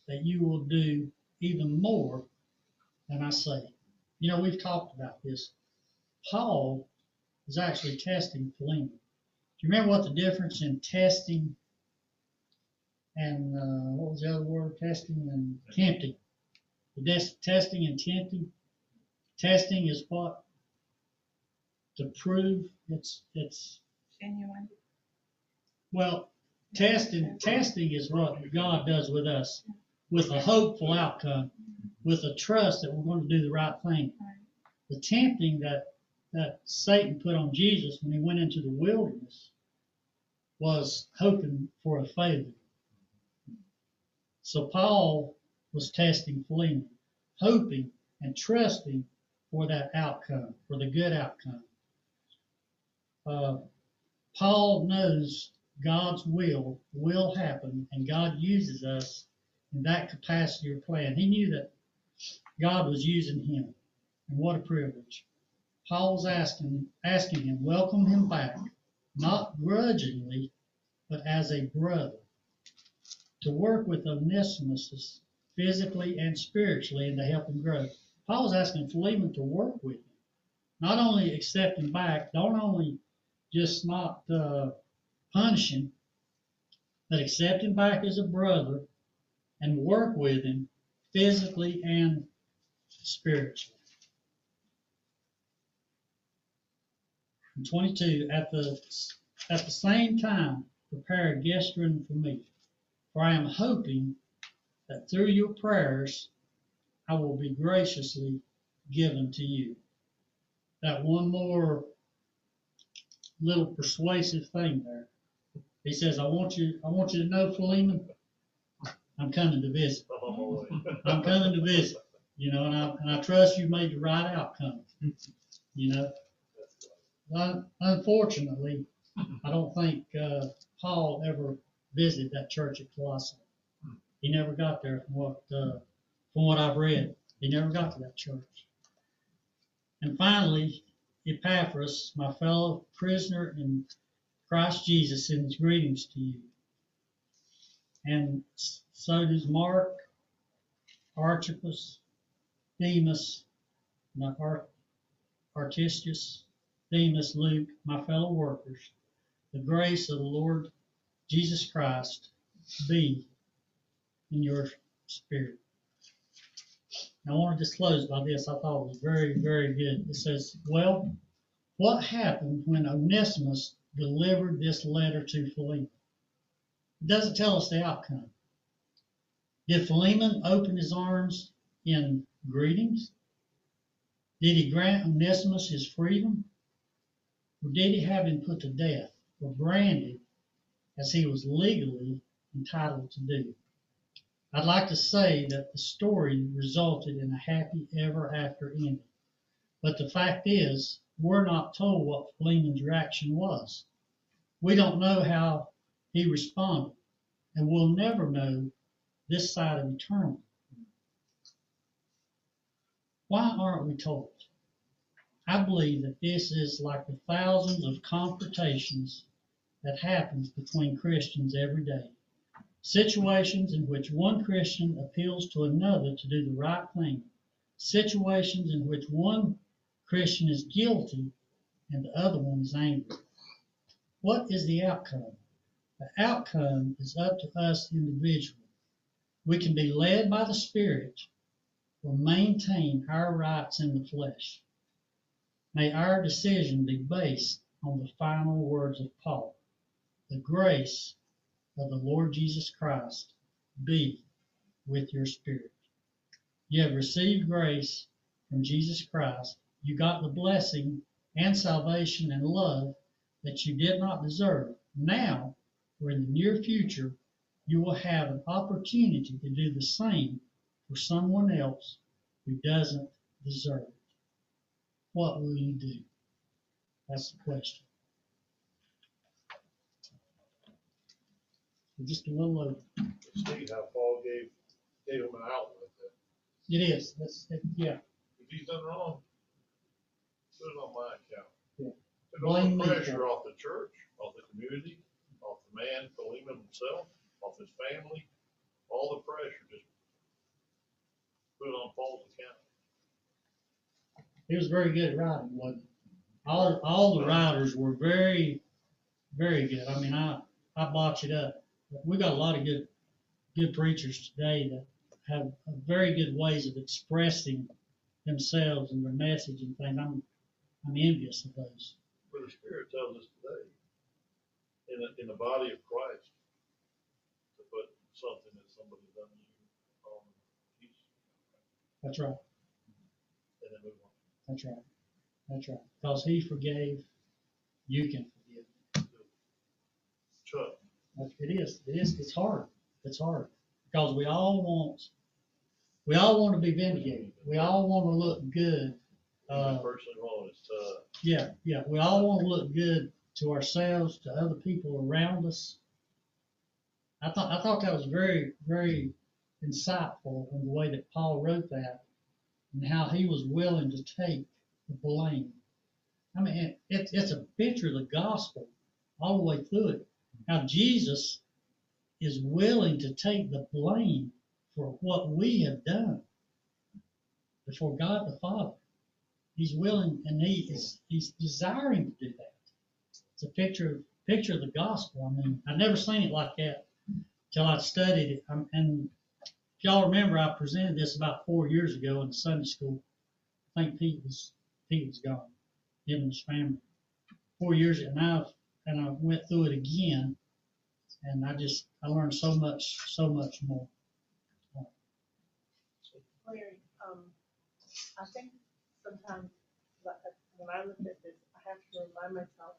S1: that you will do even more than I say. You know, we've talked about this. Paul is actually testing Philemon. Do you remember what the difference in testing and uh, what was the other word? Testing and tempting. The testing and tempting. Testing is what? To prove it's it's
S3: Genuine.
S1: well testing testing is what God does with us with a hopeful outcome with a trust that we're going to do the right thing. The tempting that that Satan put on Jesus when he went into the wilderness was hoping for a failure. So Paul was testing Philemon hoping and trusting for that outcome for the good outcome uh, Paul knows God's will will happen and God uses us in that capacity or plan. He knew that God was using him. And what a privilege. Paul's asking, asking him, welcome him back, not grudgingly, but as a brother, to work with Onesimus physically and spiritually and to help him grow. Paul's asking Philemon to work with him, not only accept him back, don't only just not uh, punish him, but accept him back as a brother and work with him physically and spiritually. And 22, at the, at the same time, prepare a guest room for me, for I am hoping that through your prayers, I will be graciously given to you. That one more little persuasive thing there. He says, I want you, I want you to know, Philemon, I'm coming to visit.
S4: Oh,
S1: I'm coming to visit, you know, and I, and I trust you made the right outcome, you know. Un- Unfortunately, I don't think, uh, Paul ever visited that church at Colossae. He never got there from what, uh, from what I've read. He never got to that church. And finally, Epaphras, my fellow prisoner in Christ Jesus, sends greetings to you. And so does Mark, Archippus, Demas, my Ar- Artistus, Demas, Luke, my fellow workers. The grace of the Lord Jesus Christ be in your spirit. I want to just close by this. I thought it was very, very good. It says, well, what happened when Onesimus delivered this letter to Philemon? It doesn't tell us the outcome. Did Philemon open his arms in greetings? Did he grant Onesimus his freedom? Or did he have him put to death or branded as he was legally entitled to do? I'd like to say that the story resulted in a happy ever after ending. But the fact is, we're not told what Philemon's reaction was. We don't know how he responded, and we'll never know this side of eternity. Why aren't we told? I believe that this is like the thousands of confrontations that happens between Christians every day. Situations in which one Christian appeals to another to do the right thing. Situations in which one Christian is guilty and the other one is angry. What is the outcome? The outcome is up to us individually. We can be led by the Spirit or maintain our rights in the flesh. May our decision be based on the final words of Paul. The grace of the Lord Jesus Christ be with your spirit. You have received grace from Jesus Christ. You got the blessing and salvation and love that you did not deserve. Now, or in the near future, you will have an opportunity to do the same for someone else who doesn't deserve it. What will you do? That's the question. Just a little over.
S4: See how Paul gave, gave him an outlet that
S1: It is, that's, yeah,
S4: if he's done wrong, put it on my account.
S1: Yeah.
S4: Took all
S1: Blame
S4: the
S1: me
S4: pressure off the church, off the community, off the man, Philemon himself, off his family, all the pressure, just put it on Paul's account.
S1: he was very good at writing, wasn't he? All, all the writers were very, very good. I mean, I, I botch it up. But We got a lot of good, good preachers today that have very good ways of expressing themselves and their message and things. I'm, I'm envious of those.
S4: Where the Spirit tells us today, in the, in the body of Christ, to put something that somebody's done you on a
S1: That's right.
S4: and then move on.
S1: That's right. That's right. Because he forgave, you can forgive. That's- It is, it is, it's hard, it's hard, because we all want, we all want to be vindicated, we all want to look good. Uh,
S4: personally wrong, it's, uh,
S1: yeah, yeah, we all want to look good to ourselves, to other people around us. I thought, I thought that was very, very insightful in the way that Paul wrote that and how he was willing to take the blame. I mean, it, it, it's a picture of the gospel all the way through it. How Jesus is willing to take the blame for what we have done before God the Father. He's willing and he is he's desiring to do that. It's a picture of picture of the gospel. I mean, I've never seen it like that till I studied it. Um, and if y'all remember, I presented this about four years ago in Sunday school. I think Pete was Pete was gone, him and his family. Four years ago, and I and I went through it again, and I just I learned so much, so much more.
S3: Larry, um, I think sometimes, when I look at this, I have to remind myself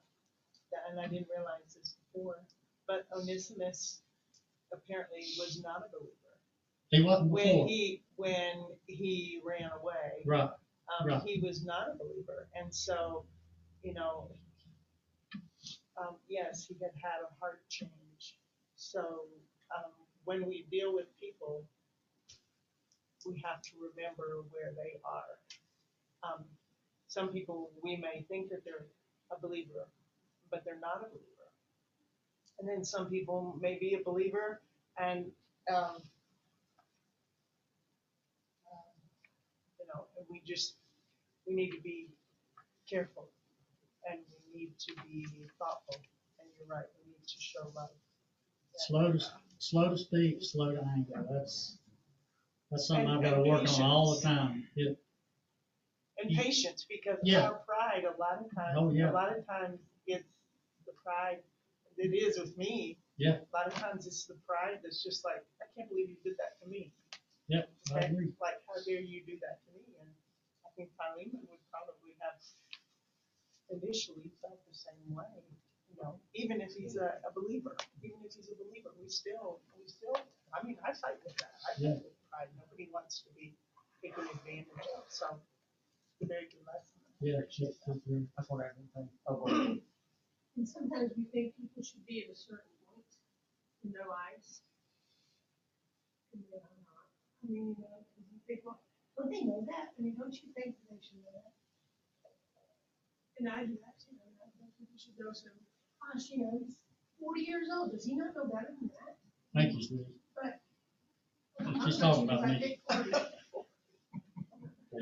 S3: that, and I didn't realize this before, but Onesimus apparently was not a believer.
S1: He wasn't
S3: When
S1: before,
S3: he, when he ran away,
S1: right?
S3: um,
S1: Right.
S3: he was not a believer, and so, you know, um, yes, he had had a heart change. So, um, when we deal with people, we have to remember where they are. Um, some people, we may think that they're a believer, but they're not a believer. And then some people may be a believer and, um, you know, we just, we need to be careful and need to be thoughtful. And you're right, we need to show love.
S1: Slow to slow to speak, slow to anger. That's that's something
S3: And-
S1: I've got to
S3: and
S1: work on all the
S3: patience.
S1: time. It,
S3: And
S1: Yeah.
S3: patience, because
S1: Yeah.
S3: our pride, a lot of times,
S1: Oh, yeah.
S3: a lot of times it's the pride, it is with me.
S1: Yeah.
S3: A lot of times it's the pride that's just like, I can't believe you did that to me.
S1: yep, I
S3: Okay?
S1: agree.
S3: Like, how dare you do that to me? And I think Philemon would probably have initially felt the same way, you know, even if he's a, a believer, even if he's a believer, we still, we still, I mean, I fight with that. I
S1: Yeah.
S3: fight with pride. Nobody wants to be taken advantage of, so it's a very good lesson.
S1: Yeah, just, just, uh,
S2: That's what I think. Oh, go ahead.
S5: And sometimes we think people should be at a certain point in their lives. And they're not. I mean, you know, 'cause you think, well, don't they know that? I mean, don't you think that they should know that? And I do that too. I think people should know some, gosh, you know, he's forty years old. Does he not know better than that?
S1: thank you, Steve.
S5: I'm
S1: She's talking
S5: you,
S1: about
S5: 'cause I
S1: me.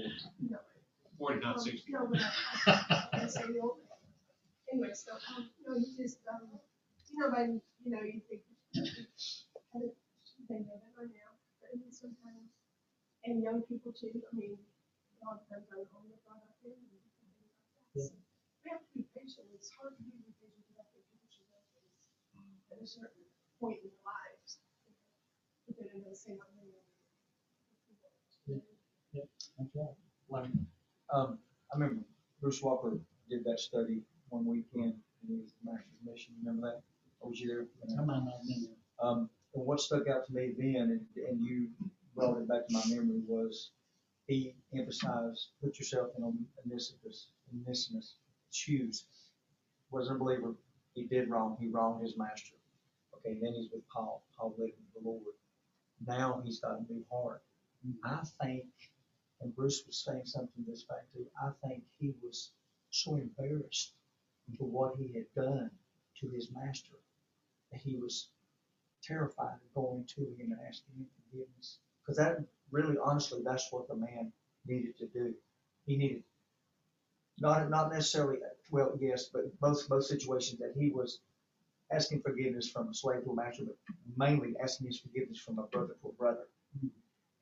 S5: 40.
S6: Not sixty.
S5: No, but I, I say the old. Anyway, so, um, no, you just, um, you know, by, you know, you think, kind of, they know that by now, but I mean, sometimes, and young people too, I mean, it all depends on the home they're brought up in and things like that. So We have to be patient, it's hard to be patient, but I think people should know things at a certain point in their lives. But then they'll say, not many of them.
S1: That's right.
S2: Like, um, I remember Bruce Walker did that study one weekend, and he was the master's mission, remember that? Or was you there?
S1: I might not have been there.
S2: Um, and what stuck out to me then, and, and you brought it back to my memory, was he emphasized, put yourself in Onesimus, Onesimus' shoes. Wasn't a believer, he did wrong, he wronged his master. Okay, then he's with Paul, Paul him to the Lord. Now he's got a new heart. I think, and Bruce was saying something this back too, I think he was so embarrassed for what he had done to his master that he was terrified of going to him and asking him forgiveness. Because that really, honestly, that's what the man needed to do. He needed, not, not necessarily, well, yes, but both, both situations that he was asking forgiveness from a slave to a master, but mainly asking his forgiveness from a brother to a brother.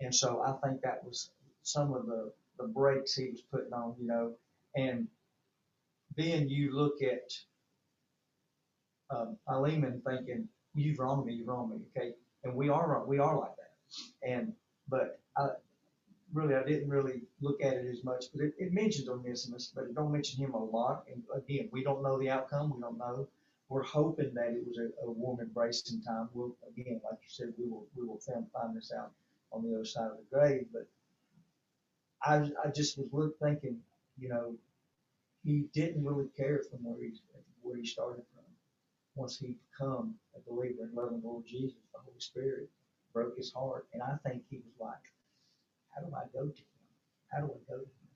S2: And so I think that was some of the, the breaks he was putting on, you know, and then you look at um, Philemon thinking, you've wronged me, you've wronged me, okay? And we are wrong, we are like that. And, but I, really, I didn't really look at it as much, but it, it mentions Onesimus, but it don't mention him a lot. And again, we don't know the outcome, we don't know. We're hoping that it was a, a warm embrace in time. We'll, again, like you said, we will, we will find, find this out on the other side of the grave, but I, I just was thinking, you know, he didn't really care from where he's, where he started from. Once he become a believer and loving Lord Jesus, the Holy Spirit broke his heart, and I think he was like, how do I go to him? How do I go to him?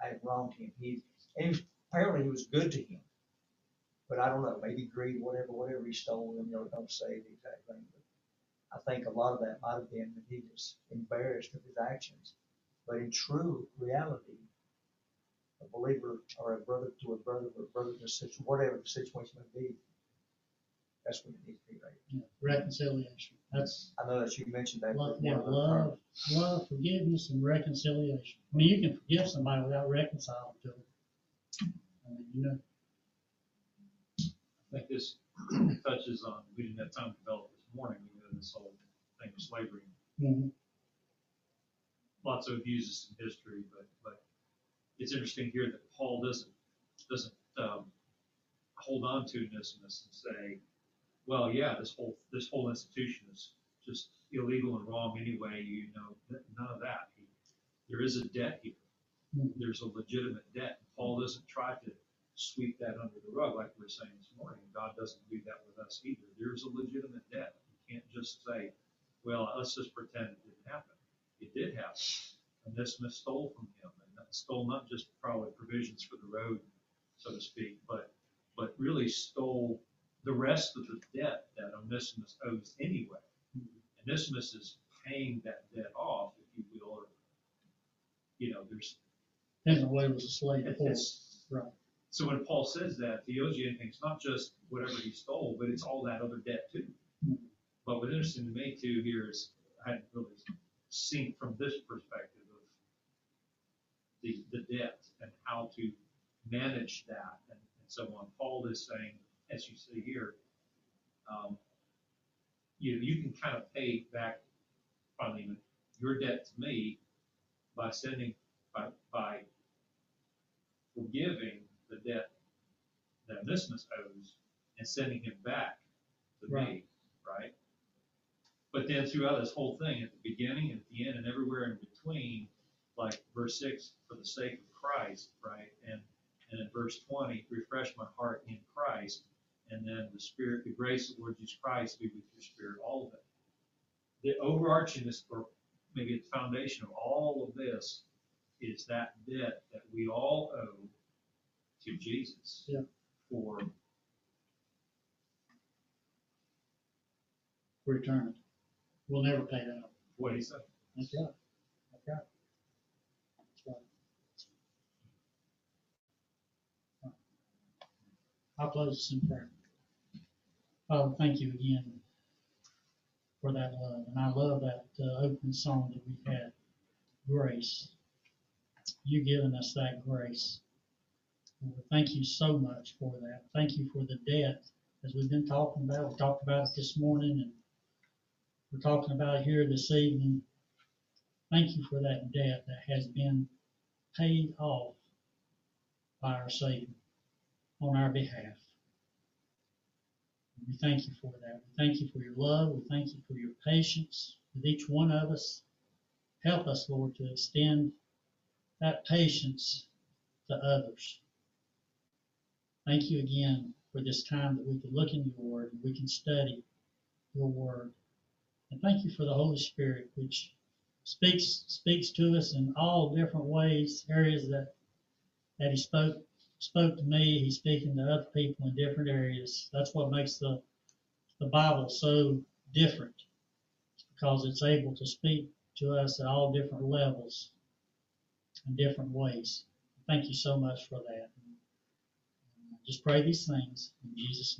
S2: I have wronged him. He, and he was, apparently he was good to him. But I don't know, maybe greed, whatever, whatever he stole, you know, don't say the exact thing, but I think a lot of that might have been that he was embarrassed of his actions. But in true reality, a believer or a brother to a brother or a brother to a sister, whatever the situation may be, that's what it needs to be right.
S1: Yeah, Reconciliation. That's,
S2: I know that you mentioned that.
S1: love, yeah,
S2: one of the
S1: love, love, forgiveness and reconciliation. I mean, you can forgive somebody without reconciling to them. I mean, you know,
S6: I think this touches on, we didn't have time to develop this morning, we know this whole thing of slavery.
S1: mhm,
S6: Lots of abuses in history, but, but it's interesting here that Paul doesn't, doesn't, um, hold on to Onesimus and say, well, yeah, this whole, this whole institution is just illegal and wrong anyway, you know, none of that. He- There is a debt here.
S1: Mhm.
S6: There's a legitimate debt. Paul doesn't try to sweep that under the rug like we were saying this morning. God doesn't do that with us either. There's a legitimate debt. You can't just say, well, let's just pretend it didn't happen. It did happen. Onesimus stole from him, and that stole not just probably provisions for the road, so to speak, but, but really stole the rest of the debt that Onesimus owes anyway. Onesimus is paying that debt off, if you will, or, you know, there's,
S1: depends on whether it was a slave before. Right.
S6: so when Paul says that, he owes you anything, it's not just whatever he stole, but it's all that other debt too.
S1: Mhm.
S6: But what's interesting to me too here is, I hadn't really seen from this perspective of the, the debt and how to manage that and, and so on. Paul is saying, as you see here, um, you, you can kind of pay back, Philemon, your debt to me by sending, by, by forgiving the debt that Onesimus owes and sending him back to me,
S1: Right.
S6: right? But then throughout this whole thing, at the beginning at the end and everywhere in between, like verse six, for the sake of Christ, right? And, and in verse twenty, refresh my heart in Christ. And then the spirit, the grace of Lord Jesus Christ be with your spirit, all of it. The overarching, this, or maybe the foundation of all of this is that debt that we all owe to Jesus.
S1: Yeah.
S6: For,
S1: for eternity. We'll never pay that off.
S6: what he said.
S1: That's right. That's right. That's right. I'll close this in prayer. Father, thank you again for that love. And I love that uh, opening song that we had, Grace. You giving us that grace. Lord, Thank you so much for that. Thank you for the debt, as we've been talking about. We talked about it this morning and we're talking about it here this evening. Thank you for that debt that has been paid off by our Savior on our behalf. We thank you for that. We thank you for your love. We thank you for your patience with each one of us. Help us, Lord, to extend that patience to others. Thank you again for this time that we can look in your word and we can study your word. And thank you for the Holy Spirit, which speaks speaks to us in all different ways, areas that that He spoke spoke to me. He's speaking to other people in different areas. That's what makes the the Bible so different, it's because it's able to speak to us at all different levels in different ways. Thank you so much for that. Just pray these things in Jesus' name.